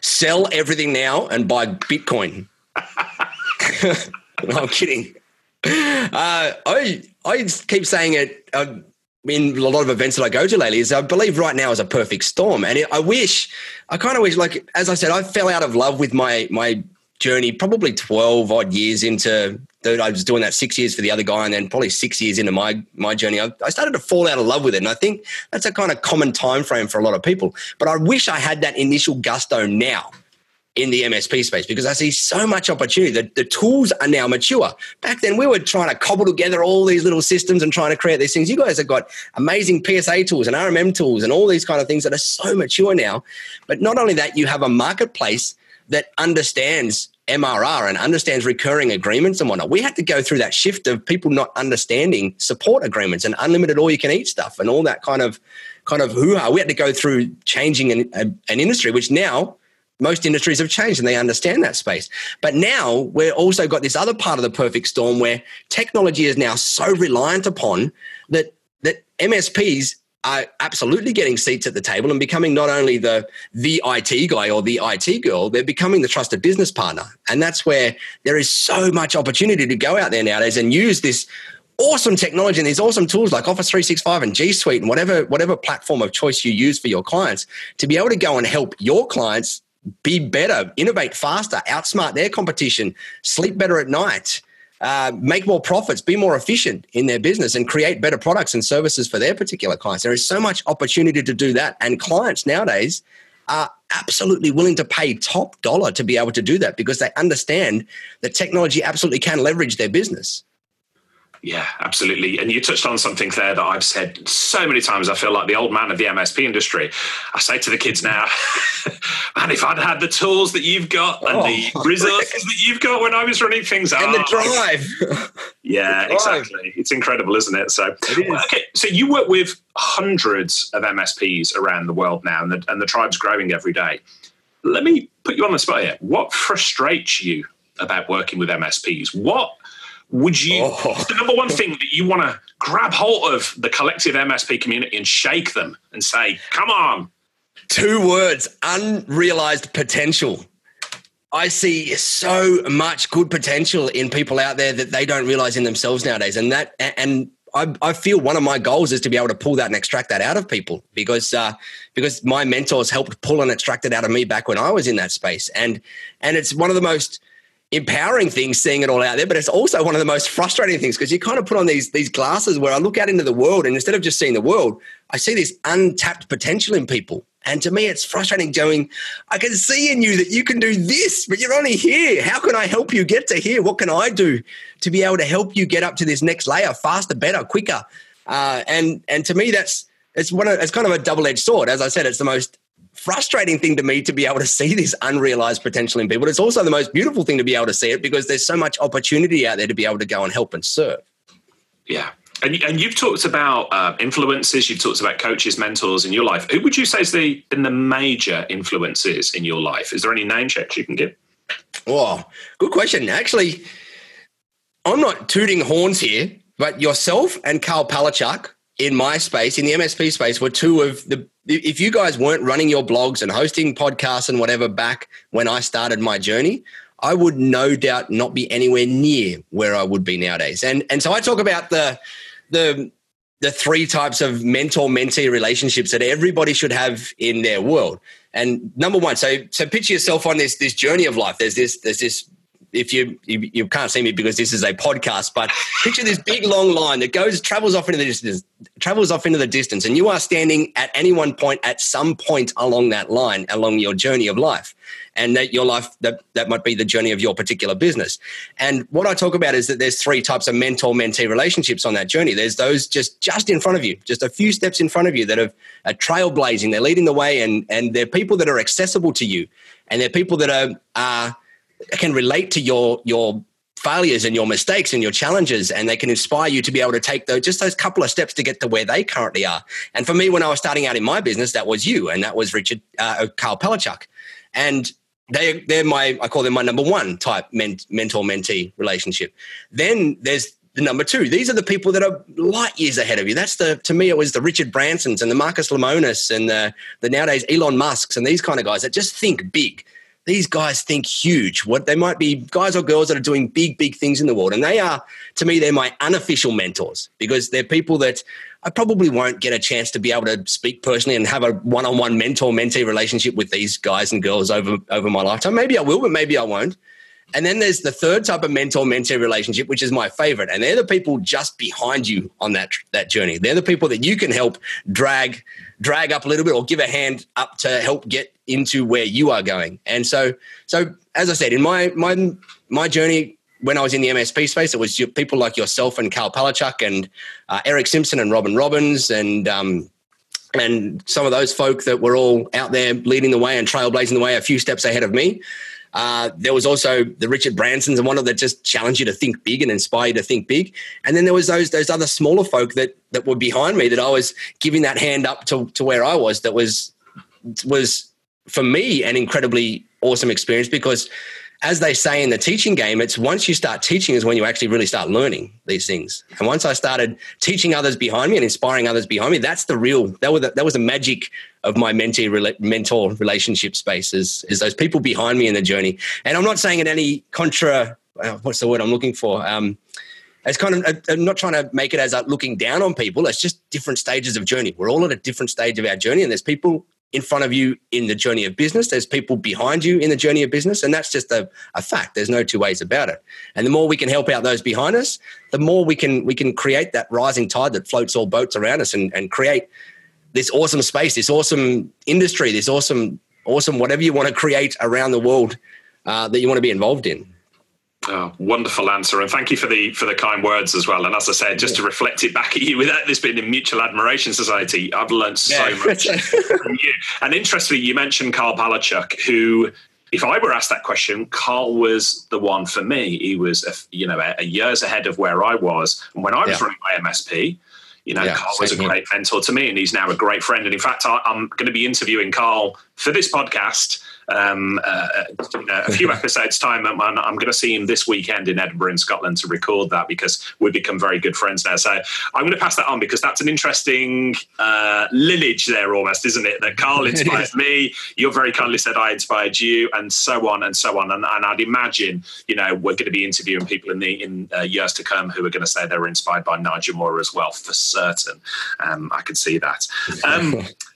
Sell everything now and buy Bitcoin. no, I'm kidding. Uh, I I keep saying it uh, in a lot of events that I go to lately. Is I believe right now is a perfect storm, and it, I wish I kind of wish, like as I said, I fell out of love with my my journey probably 12 odd years into I was doing that six years for the other guy, and then probably six years into my my journey, I, I, started to fall out of love with it. And I think that's a kind of common time frame for a lot of people. But I wish I had that initial gusto now in the MSP space because I see so much opportunity. The, the tools are now mature. Back then, we were trying to cobble together all these little systems and trying to create these things. You guys have got amazing PSA tools and RMM tools and all these kind of things that are so mature now. But not only that, you have a marketplace that understands MRR and understands recurring agreements and whatnot. We had to go through that shift of people not understanding support agreements and unlimited all you can eat stuff and all that kind of kind of hoo ha. We had to go through changing an, an industry, which now most industries have changed and they understand that space. But now we're also got this other part of the perfect storm where technology is now so reliant upon that that MSPs are absolutely getting seats at the table and becoming not only the the IT guy or the IT girl, they're becoming the trusted business partner. And that's where there is so much opportunity to go out there nowadays and use this awesome technology and these awesome tools like Office 365 and G Suite and whatever whatever platform of choice you use for your clients to be able to go and help your clients be better, innovate faster, outsmart their competition, sleep better at night uh, make more profits, be more efficient in their business, and create better products and services for their particular clients. There is so much opportunity to do that. And clients nowadays are absolutely willing to pay top dollar to be able to do that because they understand that technology absolutely can leverage their business. Yeah, absolutely. And you touched on something there that I've said so many times. I feel like the old man of the MSP industry. I say to the kids now, man, if I'd had the tools that you've got and oh, the resources that you've got when I was running things out. and the ah. drive. yeah, the exactly. It's incredible, isn't it? So, it okay, so you work with hundreds of MSPs around the world now, and the, and the tribe's growing every day. Let me put you on the spot here. What frustrates you about working with MSPs? What would you oh. the number one thing that you want to grab hold of the collective msp community and shake them and say come on. Two words unrealized potential. I see so much good potential in people out there that they don't realize in themselves nowadays. And that and I, I feel one of my goals is to be able to pull that and extract that out of people because uh, because my mentors helped pull and extract it out of me back when I was in that space. And and it's one of the most empowering things seeing it all out there but it's also one of the most frustrating things because you kind of put on these these glasses where i look out into the world and instead of just seeing the world i see this untapped potential in people. And to me it's frustrating going i can see in you that you can do this but you're only here. How can i help you get to here? What can i do to be able to help you get up to this next layer faster better quicker? Uh, and and to me that's it's one of, it's kind of a double-edged sword. As i said it's the most frustrating thing to me to be able to see this unrealized potential in people. It's also the most beautiful thing to be able to see it because there's so much opportunity out there to be able to go and help and serve. Yeah. And, and you've talked about uh, influences, you've talked about coaches, mentors in your life. Who would you say is the been the major influences in your life? Is there any name checks you can give? Oh, good question. Actually, I'm not tooting horns here, but yourself and Karl Palachuk in my space, in the MSP space, were two of the. If you guys weren't running your blogs and hosting podcasts and whatever back when I started my journey, I would no doubt not be anywhere near where I would be nowadays. And and so I talk about the the the three types of mentor mentee relationships that everybody should have in their world. And number one, so so picture yourself on this this journey of life. There's this there's this if you, you, you can't see me because this is a podcast, but picture this big long line that goes travels off into the distance, travels off into the distance, and you are standing at any one point at some point along that line, along your journey of life, and that your life that that might be the journey of your particular business. And what I talk about is that there's three types of mentor mentee relationships on that journey. There's those just just in front of you, just a few steps in front of you that have, are trailblazing. They're leading the way, and and they're people that are accessible to you, and they're people that are are can relate to your your failures and your mistakes and your challenges and they can inspire you to be able to take those just those couple of steps to get to where they currently are. And for me when i was starting out in my business that was you and that was richard uh, Karl Palachuk. and they, they're my i call them my number one type ment, mentor mentee relationship. Then there's the number two. These are the people that are light years ahead of you. That's the to me it was the richard bransons and the marcus lemonis and the, the nowadays elon musks and these kind of guys that just think big these guys think huge. What they might be guys or girls that are doing big, big things in the world. And they are, to me, they're my unofficial mentors because they're people that I probably won't get a chance to be able to speak personally and have a one-on-one mentor-mentee relationship with these guys and girls over over my lifetime. Maybe I will, but maybe I won't. And then there's the third type of mentor-mentee relationship, which is my favorite, and they're the people just behind you on that that journey. They're the people that you can help drag drag up a little bit or give a hand up to help get into where you are going. And so, so as I said, in my my my journey when I was in the MSP space, it was people like yourself and Karl Palachuk and uh, Erick Simpson and Robin Robins and um, and some of those folk that were all out there leading the way and trailblazing the way a few steps ahead of me. Uh, there was also the Richard Bransons and one of that just challenged you to think big and inspire you to think big. And then there was those those other smaller folk that that were behind me that I was giving that hand up to to where I was. That was was for me an incredibly awesome experience because as they say in the teaching game, it's once you start teaching is when you actually really start learning these things. And once I started teaching others behind me and inspiring others behind me, that's the real that was the, that was the magic of my mentee mentor relationship space is, those people behind me in the journey. And I'm not saying in any contra uh, what's the word I'm looking for. Um, it's kind of I'm not trying to make it as like looking down on people. It's just different stages of journey. We're all at a different stage of our journey, and there's people in front of you in the journey of business. There's people behind you in the journey of business. And that's just a, a, fact. There's no two ways about it. And the more we can help out those behind us, the more we can we can create that rising tide that floats all boats around us and, and create this awesome space, this awesome industry, this awesome, awesome whatever you want to create around the world uh, that you want to be involved in. Oh, wonderful answer, and thank you for the for the kind words as well. And as I said, just to reflect it back at you, without this being a mutual admiration society, I've learned so yeah. much from you. And interestingly, you mentioned Karl Palachuk, who, if I were asked that question, Karl was the one for me. He was, a, you know, a, a years ahead of where I was, and when I was yeah. running my MSP. You know, yeah, Karl was a great mentor to me, and he's now a great friend. And in fact, I, I'm going to be interviewing Karl for this podcast um, uh, a few episodes time. I'm, I'm going to see him this weekend in Edinburgh in Scotland to record that because we've become very good friends now. So I'm going to pass that on because that's an interesting uh, lineage there almost, isn't it? That Karl inspired me. You're very kindly said I inspired you, and so on and so on. And, and I'd imagine, you know, we're going to be interviewing people in the in uh, years to come who are going to say they were inspired by Nigel Moore as well, for certain. Um, I can see that. Um,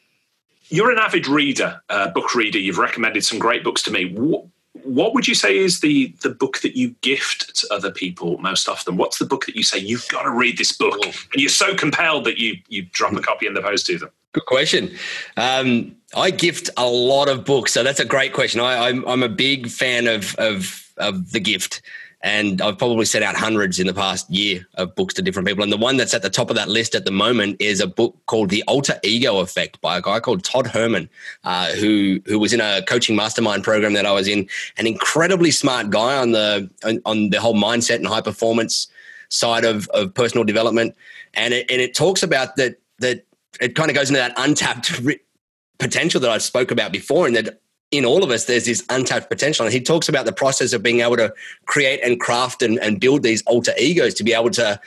you're an avid reader, uh, book reader. You've recommended some great books to me. What, what would you say is the the book that you gift to other people most often? What's the book that you say you've got to read this book, and you're so compelled that you you drop a copy in the post to them? Good question. Um, I gift a lot of books, so that's a great question. I, I'm I'm a big fan of of of the gift. And I've probably sent out hundreds in the past year of books to different people. And the one that's at the top of that list at the moment is a book called The Alter Ego Effect by a guy called Todd Herman, uh, who who was in a coaching mastermind program that I was in. An incredibly smart guy on the on, on the whole mindset and high performance side of, of personal development. And it, and it talks about that that it kind of goes into that untapped potential that I spoke about before, and that in all of us, there's this untapped potential. And he talks about the process of being able to create and craft and, and build these alter egos to be able to,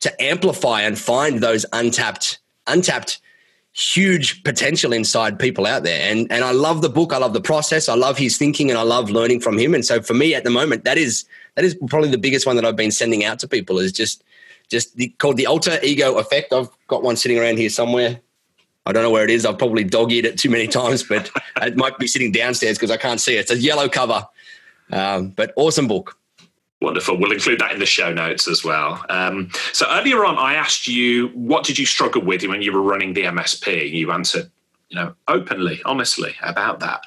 to amplify and find those untapped, untapped, huge potential inside people out there. And, and I love the book. I love the process. I love his thinking and I love learning from him. And so for me at the moment, that is, that is probably the biggest one that I've been sending out to people is just, just the, called the alter ego effect. I've got one sitting around here somewhere. I don't know where it is. I've probably dog eared it too many times, but it might be sitting downstairs because I can't see it. It's a yellow cover, um, but awesome book. Wonderful. We'll include that in the show notes as well. Um, so earlier on, I asked you what did you struggle with when you were running the MSP. You answered, you know, openly, honestly about that.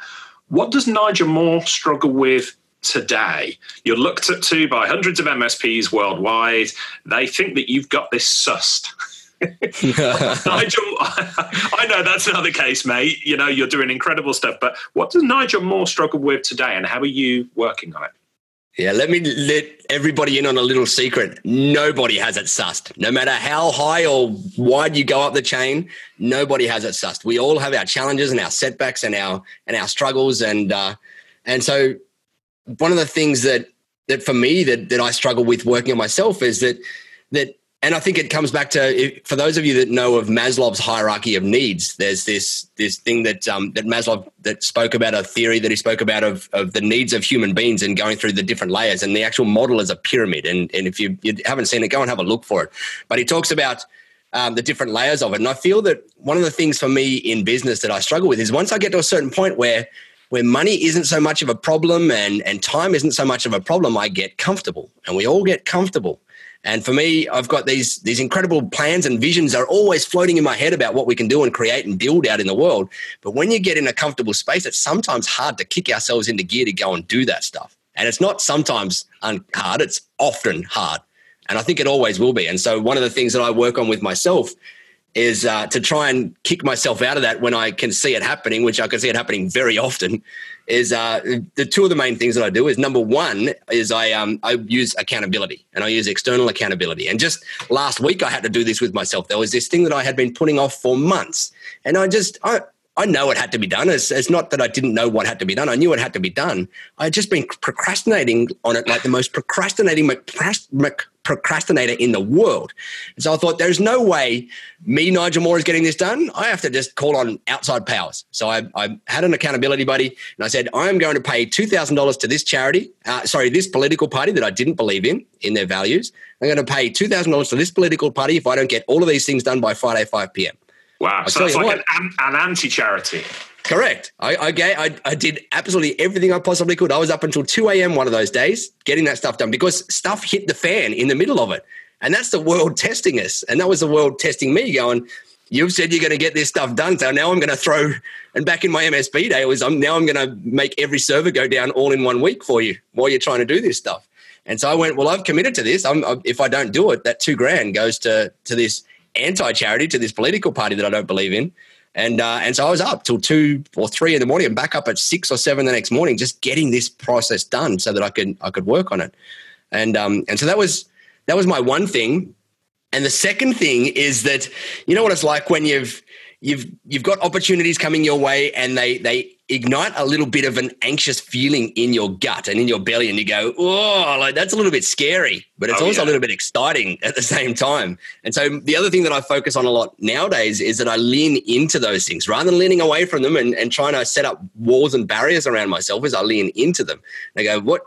What does Nigel Moore struggle with today. You're looked at to by hundreds of MSPs worldwide. They think that you've got this sussed. Nigel, I know that's not the case, mate. You know, you're doing incredible stuff, but what does Nigel Moore struggle with today and how are you working on it? Yeah, let me let everybody in on a little secret. Nobody has it sussed. No matter how high or wide you go up the chain, nobody has it sussed. We all have our challenges and our setbacks and our and our struggles, and uh, and so one of the things that that for me that that I struggle with working on myself is that that and I think it comes back to for those of you that know of Maslow's hierarchy of needs. There's this this thing that um, that Maslow that spoke about a theory that he spoke about of of the needs of human beings and going through the different layers. And the actual model is a pyramid. And and if you, you haven't seen it, go and have a look for it. But he talks about um, the different layers of it. And I feel that one of the things for me in business that I struggle with is once I get to a certain point where where money isn't so much of a problem and and time isn't so much of a problem, I get comfortable, and we all get comfortable. And for me, I've got these these incredible plans and visions are always floating in my head about what we can do and create and build out in the world. But when you get in a comfortable space, it's sometimes hard to kick ourselves into gear to go and do that stuff. And it's not sometimes hard; it's often hard. And I think it always will be. And so one of the things that I work on with myself is uh, to try and kick myself out of that when I can see it happening, which I can see it happening very often. Is uh, the two of the main things that I do is number one is I um, I use accountability and I use external accountability. And just last week I had to do this with myself. There was this thing that I had been putting off for months, and I just I I know it had to be done. It's, it's not that I didn't know what had to be done. I knew it had to be done. I had just been procrastinating on it like the most procrastinating procrastinator in the world. And so I thought, there's no way me, Nigel Moore, is getting this done. I have to just call on outside powers. So I, I had an accountability buddy and I said, I'm going to pay $2,000 to this charity, uh, sorry, this political party that I didn't believe in, in their values. I'm going to pay $2,000 to this political party if I don't get all of these things done by Friday, 5 p.m. Wow. I'll so it's like an, an anti charity. Correct. I, I, I, I did absolutely everything I possibly could. I was up until 2 a.m. one of those days getting that stuff done because stuff hit the fan in the middle of it. And that's the world testing us. And that was the world testing me going, you've said you're going to get this stuff done. So now I'm going to throw, and back in my MSP day, was I'm, now I'm going to make every server go down all in one week for you while you're trying to do this stuff. And so I went, well, I've committed to this. I'm, if I don't do it, that two grand goes to to this anti charity, to this political party that I don't believe in. And uh, and so I was up till two or three in the morning and back up at six or seven the next morning, just getting this process done so that I could I could work on it. And um, and so that was that was my one thing. And the second thing is that you know what it's like when you've you've you've got opportunities coming your way and they they ignite a little bit of an anxious feeling in your gut and in your belly and you go oh like that's a little bit scary but it's oh, also yeah. a little bit exciting at the same time and so the other thing that i focus on a lot nowadays is that i lean into those things rather than leaning away from them and, and trying to set up walls and barriers around myself is i lean into them and i go what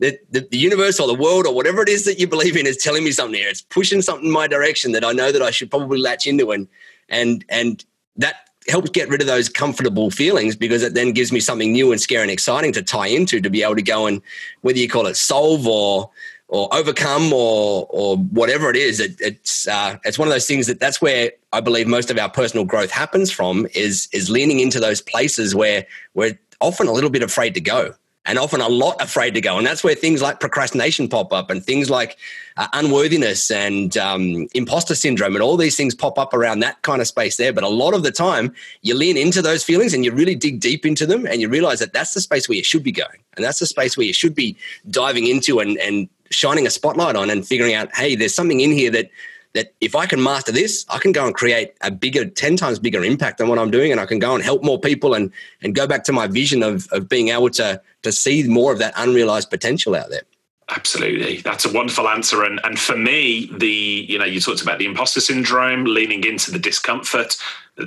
the, the, the, universe or the world or whatever it is that you believe in is telling me something here. It's pushing something in my direction that I know that I should probably latch into and and and that helps get rid of those comfortable feelings because it then gives me something new and scary and exciting to tie into to be able to go and whether you call it solve or or overcome or or whatever it is it, it's uh, it's one of those things that that's where I believe most of our personal growth happens from is is leaning into those places where we're often a little bit afraid to go and often a lot afraid to go. And that's where things like procrastination pop up and things like uh, unworthiness and um, imposter syndrome and all these things pop up around that kind of space there. But a lot of the time, you lean into those feelings and you really dig deep into them and you realize that that's the space where you should be going. And that's the space where you should be diving into and, and shining a spotlight on and figuring out, hey, there's something in here that that if I can master this, I can go and create a bigger, 10 times bigger impact than what I'm doing. And I can go and help more people and, and go back to my vision of, of being able to, to see more of that unrealized potential out there. Absolutely. That's a wonderful answer. And, and for me, the, you know, you talked about the imposter syndrome, leaning into the discomfort.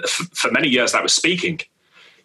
For, for many years, that was speaking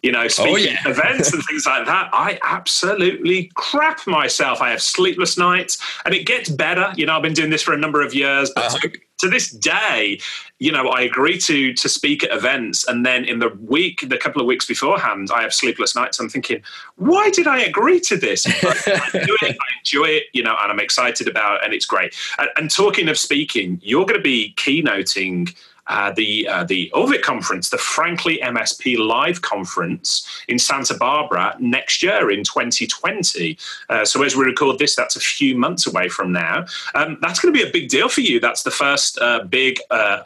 you know, speaking oh, yeah. events and things like that, I absolutely crap myself. I have sleepless nights and it gets better. You know, I've been doing this for a number of years, but uh-huh. To, this day, you know, I agree to to speak at events and then in the week, the couple of weeks beforehand, I have sleepless nights. I'm thinking, why did I agree to this? I do it, I enjoy it, you know, and I'm excited about it and it's great. and, and talking of speaking, you're going to be keynoting uh, the uh, the OVIC conference, the Frankly MSP Live conference in Santa Barbara next year in 2020. Uh, so as we record this, that's a few months away from now. Um, that's going to be a big deal for you. That's the first uh, big uh,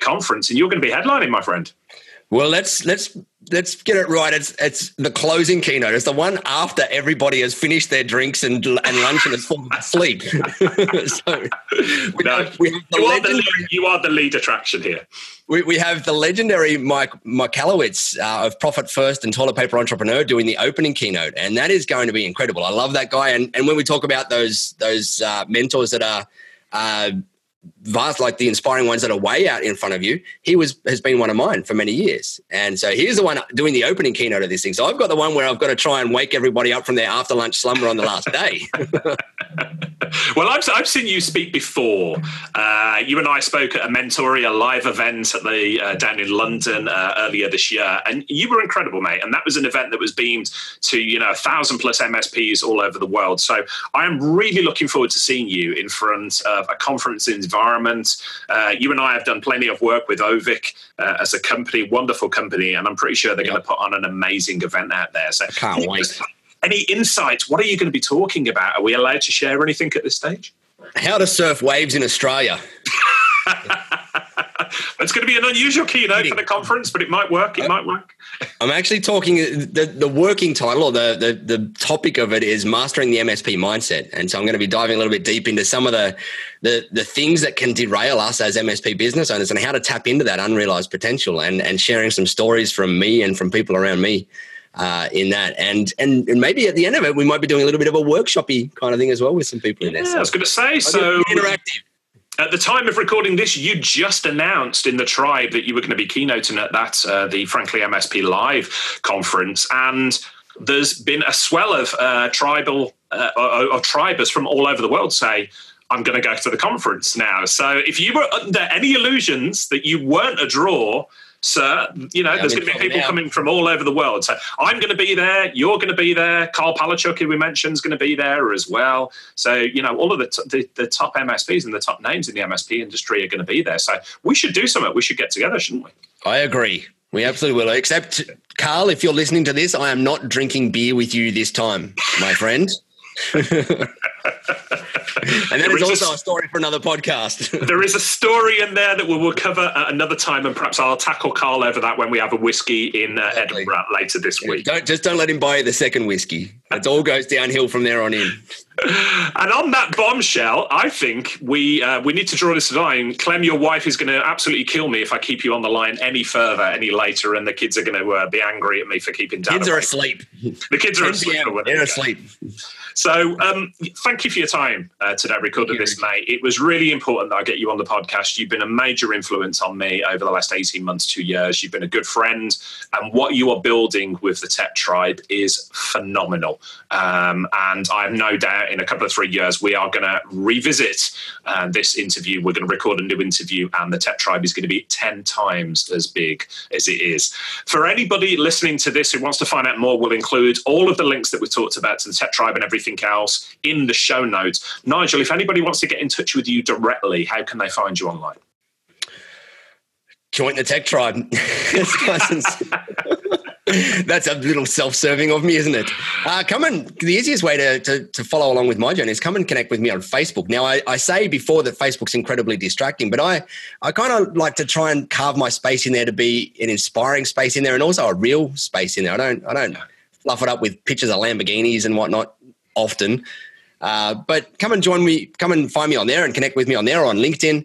conference, and you're going to be headlining, my friend. Well, let's let's let's get it right. It's it's the closing keynote. It's the one after everybody has finished their drinks and and lunch and has fallen asleep. so we no, have, we have you, are the lead, you are the lead attraction here. We, we have the legendary Mike Michalowicz uh, of Profit First and Toilet Paper Entrepreneur doing the opening keynote, and that is going to be incredible. I love that guy. And and when we talk about those those uh, mentors that are uh, vast like the inspiring ones that are way out in front of you he was has been one of mine for many years. And so here's the one doing the opening keynote of this thing. So i've got the one where i've got to try and wake everybody up from their after lunch slumber on the last day. Well I've, I've seen you speak before. Uh, you and i spoke at a mentoria live event at the uh, down in london uh, earlier this year. And you were incredible mate. And that was an event that was beamed to you know a thousand plus msps all over the world. So i am really looking forward to seeing you in front of a conference in environment. Uh, you and I have done plenty of work with Ovic uh, as a company, wonderful company, and I'm pretty sure they're going to put on an amazing event out there. So I can't wait. Any insights? What are you going to be talking about? Are we allowed to share anything at this stage? How to surf waves in Australia. it's going to be an unusual keynote for the conference, but it might work. It might work. I'm actually talking the, the working title or the, the the topic of it is mastering the MSP mindset, and so I'm going to be diving a little bit deep into some of the the the things that can derail us as MSP business owners and how to tap into that unrealized potential, and and sharing some stories from me and from people around me uh, in that. And, and and maybe at the end of it, we might be doing a little bit of a workshopy kind of thing as well with some people in there. So I was going to say, so interactive. At the time of recording this, you just announced in the tribe that you were going to be keynoting at that uh, the Frankly MSP Live conference, and there's been a swell of uh, tribal uh, or, or tribers from all over the world say. I'm going to go to the conference now. So, if you were under any illusions that you weren't a draw, sir. You know, yeah, there's going to be people coming from all over the world. So I'm going to be there. You're going to be there. Karl Palachuk, who we mentioned, is going to be there as well. So you know, all of the, t- the, the top MSPs and the top names in the MSP industry are going to be there. So we should do something. We should get together, shouldn't we? I agree. We absolutely will. Except, Karl, if you're listening to this, I am not drinking beer with you this time, my friend. and that is also a, a, story for another podcast. there is a story in there that we will cover at another time, and perhaps I'll tackle Karl over that when we have a whiskey in uh, Edinburgh later this week. Don't just don't let him buy the second whiskey. It all goes downhill from there on in. and on that bombshell, I think we uh, we need to draw this line. Clem, your wife is going to absolutely kill me if I keep you on the line any further, any later, and the kids are going to uh, be angry at me for keeping. Dad kids are asleep. The kids are asleep. They're asleep. So, um, thank you for your time uh, today, recording this, mate. It was really important that I get you on the podcast. You've been a major influence on me over the last 18 months, two years. You've been a good friend, and what you are building with the Tech Tribe is phenomenal. Um, and I have no doubt in a couple of three years, we are going to revisit uh, this interview. We're going to record a new interview, and the Tech Tribe is going to be 10 times as big as it is. For anybody listening to this who wants to find out more, we'll include all of the links that we've talked about to the Tech Tribe and everything else in the show notes. Nigel, if anybody wants to get in touch with you directly, how can they find you online? Join the Tech Tribe. That's a little self-serving of me, isn't it? Uh, come and the easiest way to, to, to, follow along with my journey is come and connect with me on Facebook. Now, I, I say before that Facebook's incredibly distracting, but I, I kind of like to try and carve my space in there to be an inspiring space in there and also a real space in there. I don't I don't fluff it up with pictures of Lamborghinis and whatnot often. Uh, but come and join me, come and find me on there and connect with me on there on LinkedIn.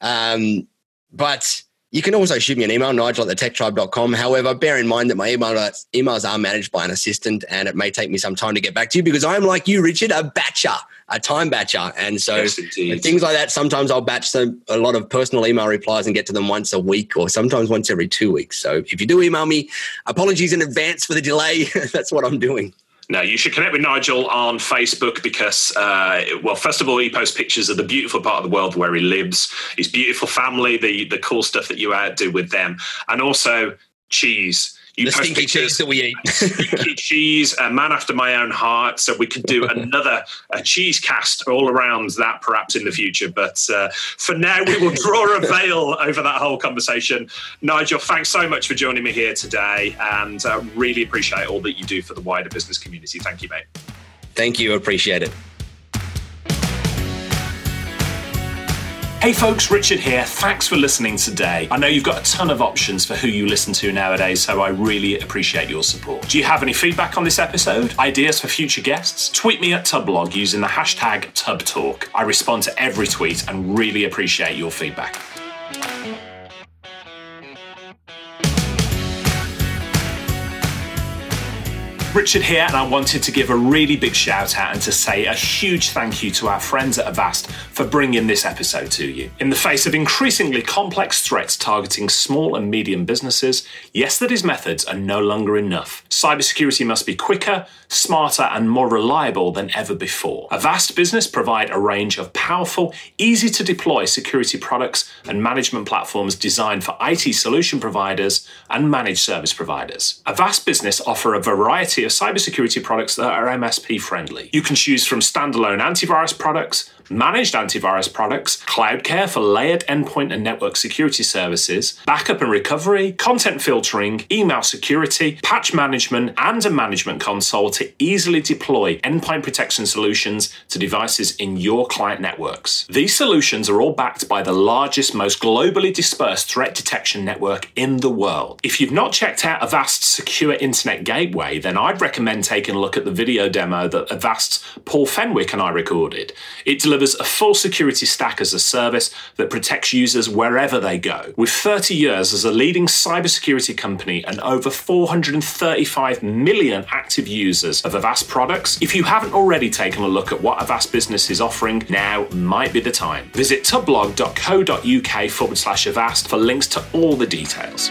Um, but you can also shoot me an email, nigel at thetechtribe.com. However, bear in mind that my email, emails are managed by an assistant and it may take me some time to get back to you because I'm like you, Richard, a batcher, a time batcher. And so yes, and things like that, sometimes I'll batch some, a lot of personal email replies and get to them once a week or sometimes once every two weeks. So if you do email me, apologies in advance for the delay. That's what I'm doing. No, you should connect with Nigel on Facebook because, uh, well, first of all, he posts pictures of the beautiful part of the world where he lives, his beautiful family, the the cool stuff that you do with them, and also cheese. You the stinky pictures, cheese that we eat. stinky cheese, a man after my own heart. So we could do another a cheese cast all around that perhaps in the future. But uh, for now, we will draw a veil over that whole conversation. Nigel, thanks so much for joining me here today, and uh, really appreciate all that you do for the wider business community. Thank you, mate. Thank you. Appreciate it. Hey folks, Richard here. Thanks for listening today. I know you've got a ton of options for who you listen to nowadays, so I really appreciate your support. Do you have any feedback on this episode? Ideas for future guests? Tweet me at Tubblog using the hashtag TubbTalk. I respond to every tweet and really appreciate your feedback. Richard here, and I wanted to give a really big shout out and to say a huge thank you to our friends at Avast for bringing this episode to you. In the face of increasingly complex threats targeting small and medium businesses, Yesterday's methods are no longer enough. Cybersecurity must be quicker, smarter, and more reliable than ever before. Avast Business provide a range of powerful, easy to deploy security products and management platforms designed for IT solution providers and managed service providers. Avast Business offer a variety of cybersecurity products that are MSP friendly. You can choose from standalone antivirus products, managed antivirus products, CloudCare for layered endpoint and network security services, backup and recovery, content filtering, email security, patch management, and a management console to easily deploy endpoint protection solutions to devices in your client networks. These solutions are all backed by the largest, most globally dispersed threat detection network in the world. If you've not checked out Avast's secure internet gateway, then I'd recommend taking a look at the video demo that Avast's Paul Fenwick and I recorded. It delivers a full security stack as a service that protects users wherever they go. With 30 years as a leading cybersecurity company and over 435 million active users of Avast products, if you haven't already taken a look at what Avast Business is offering, now might be the time. Visit tubblog.co.uk forward slash Avast for links to all the details.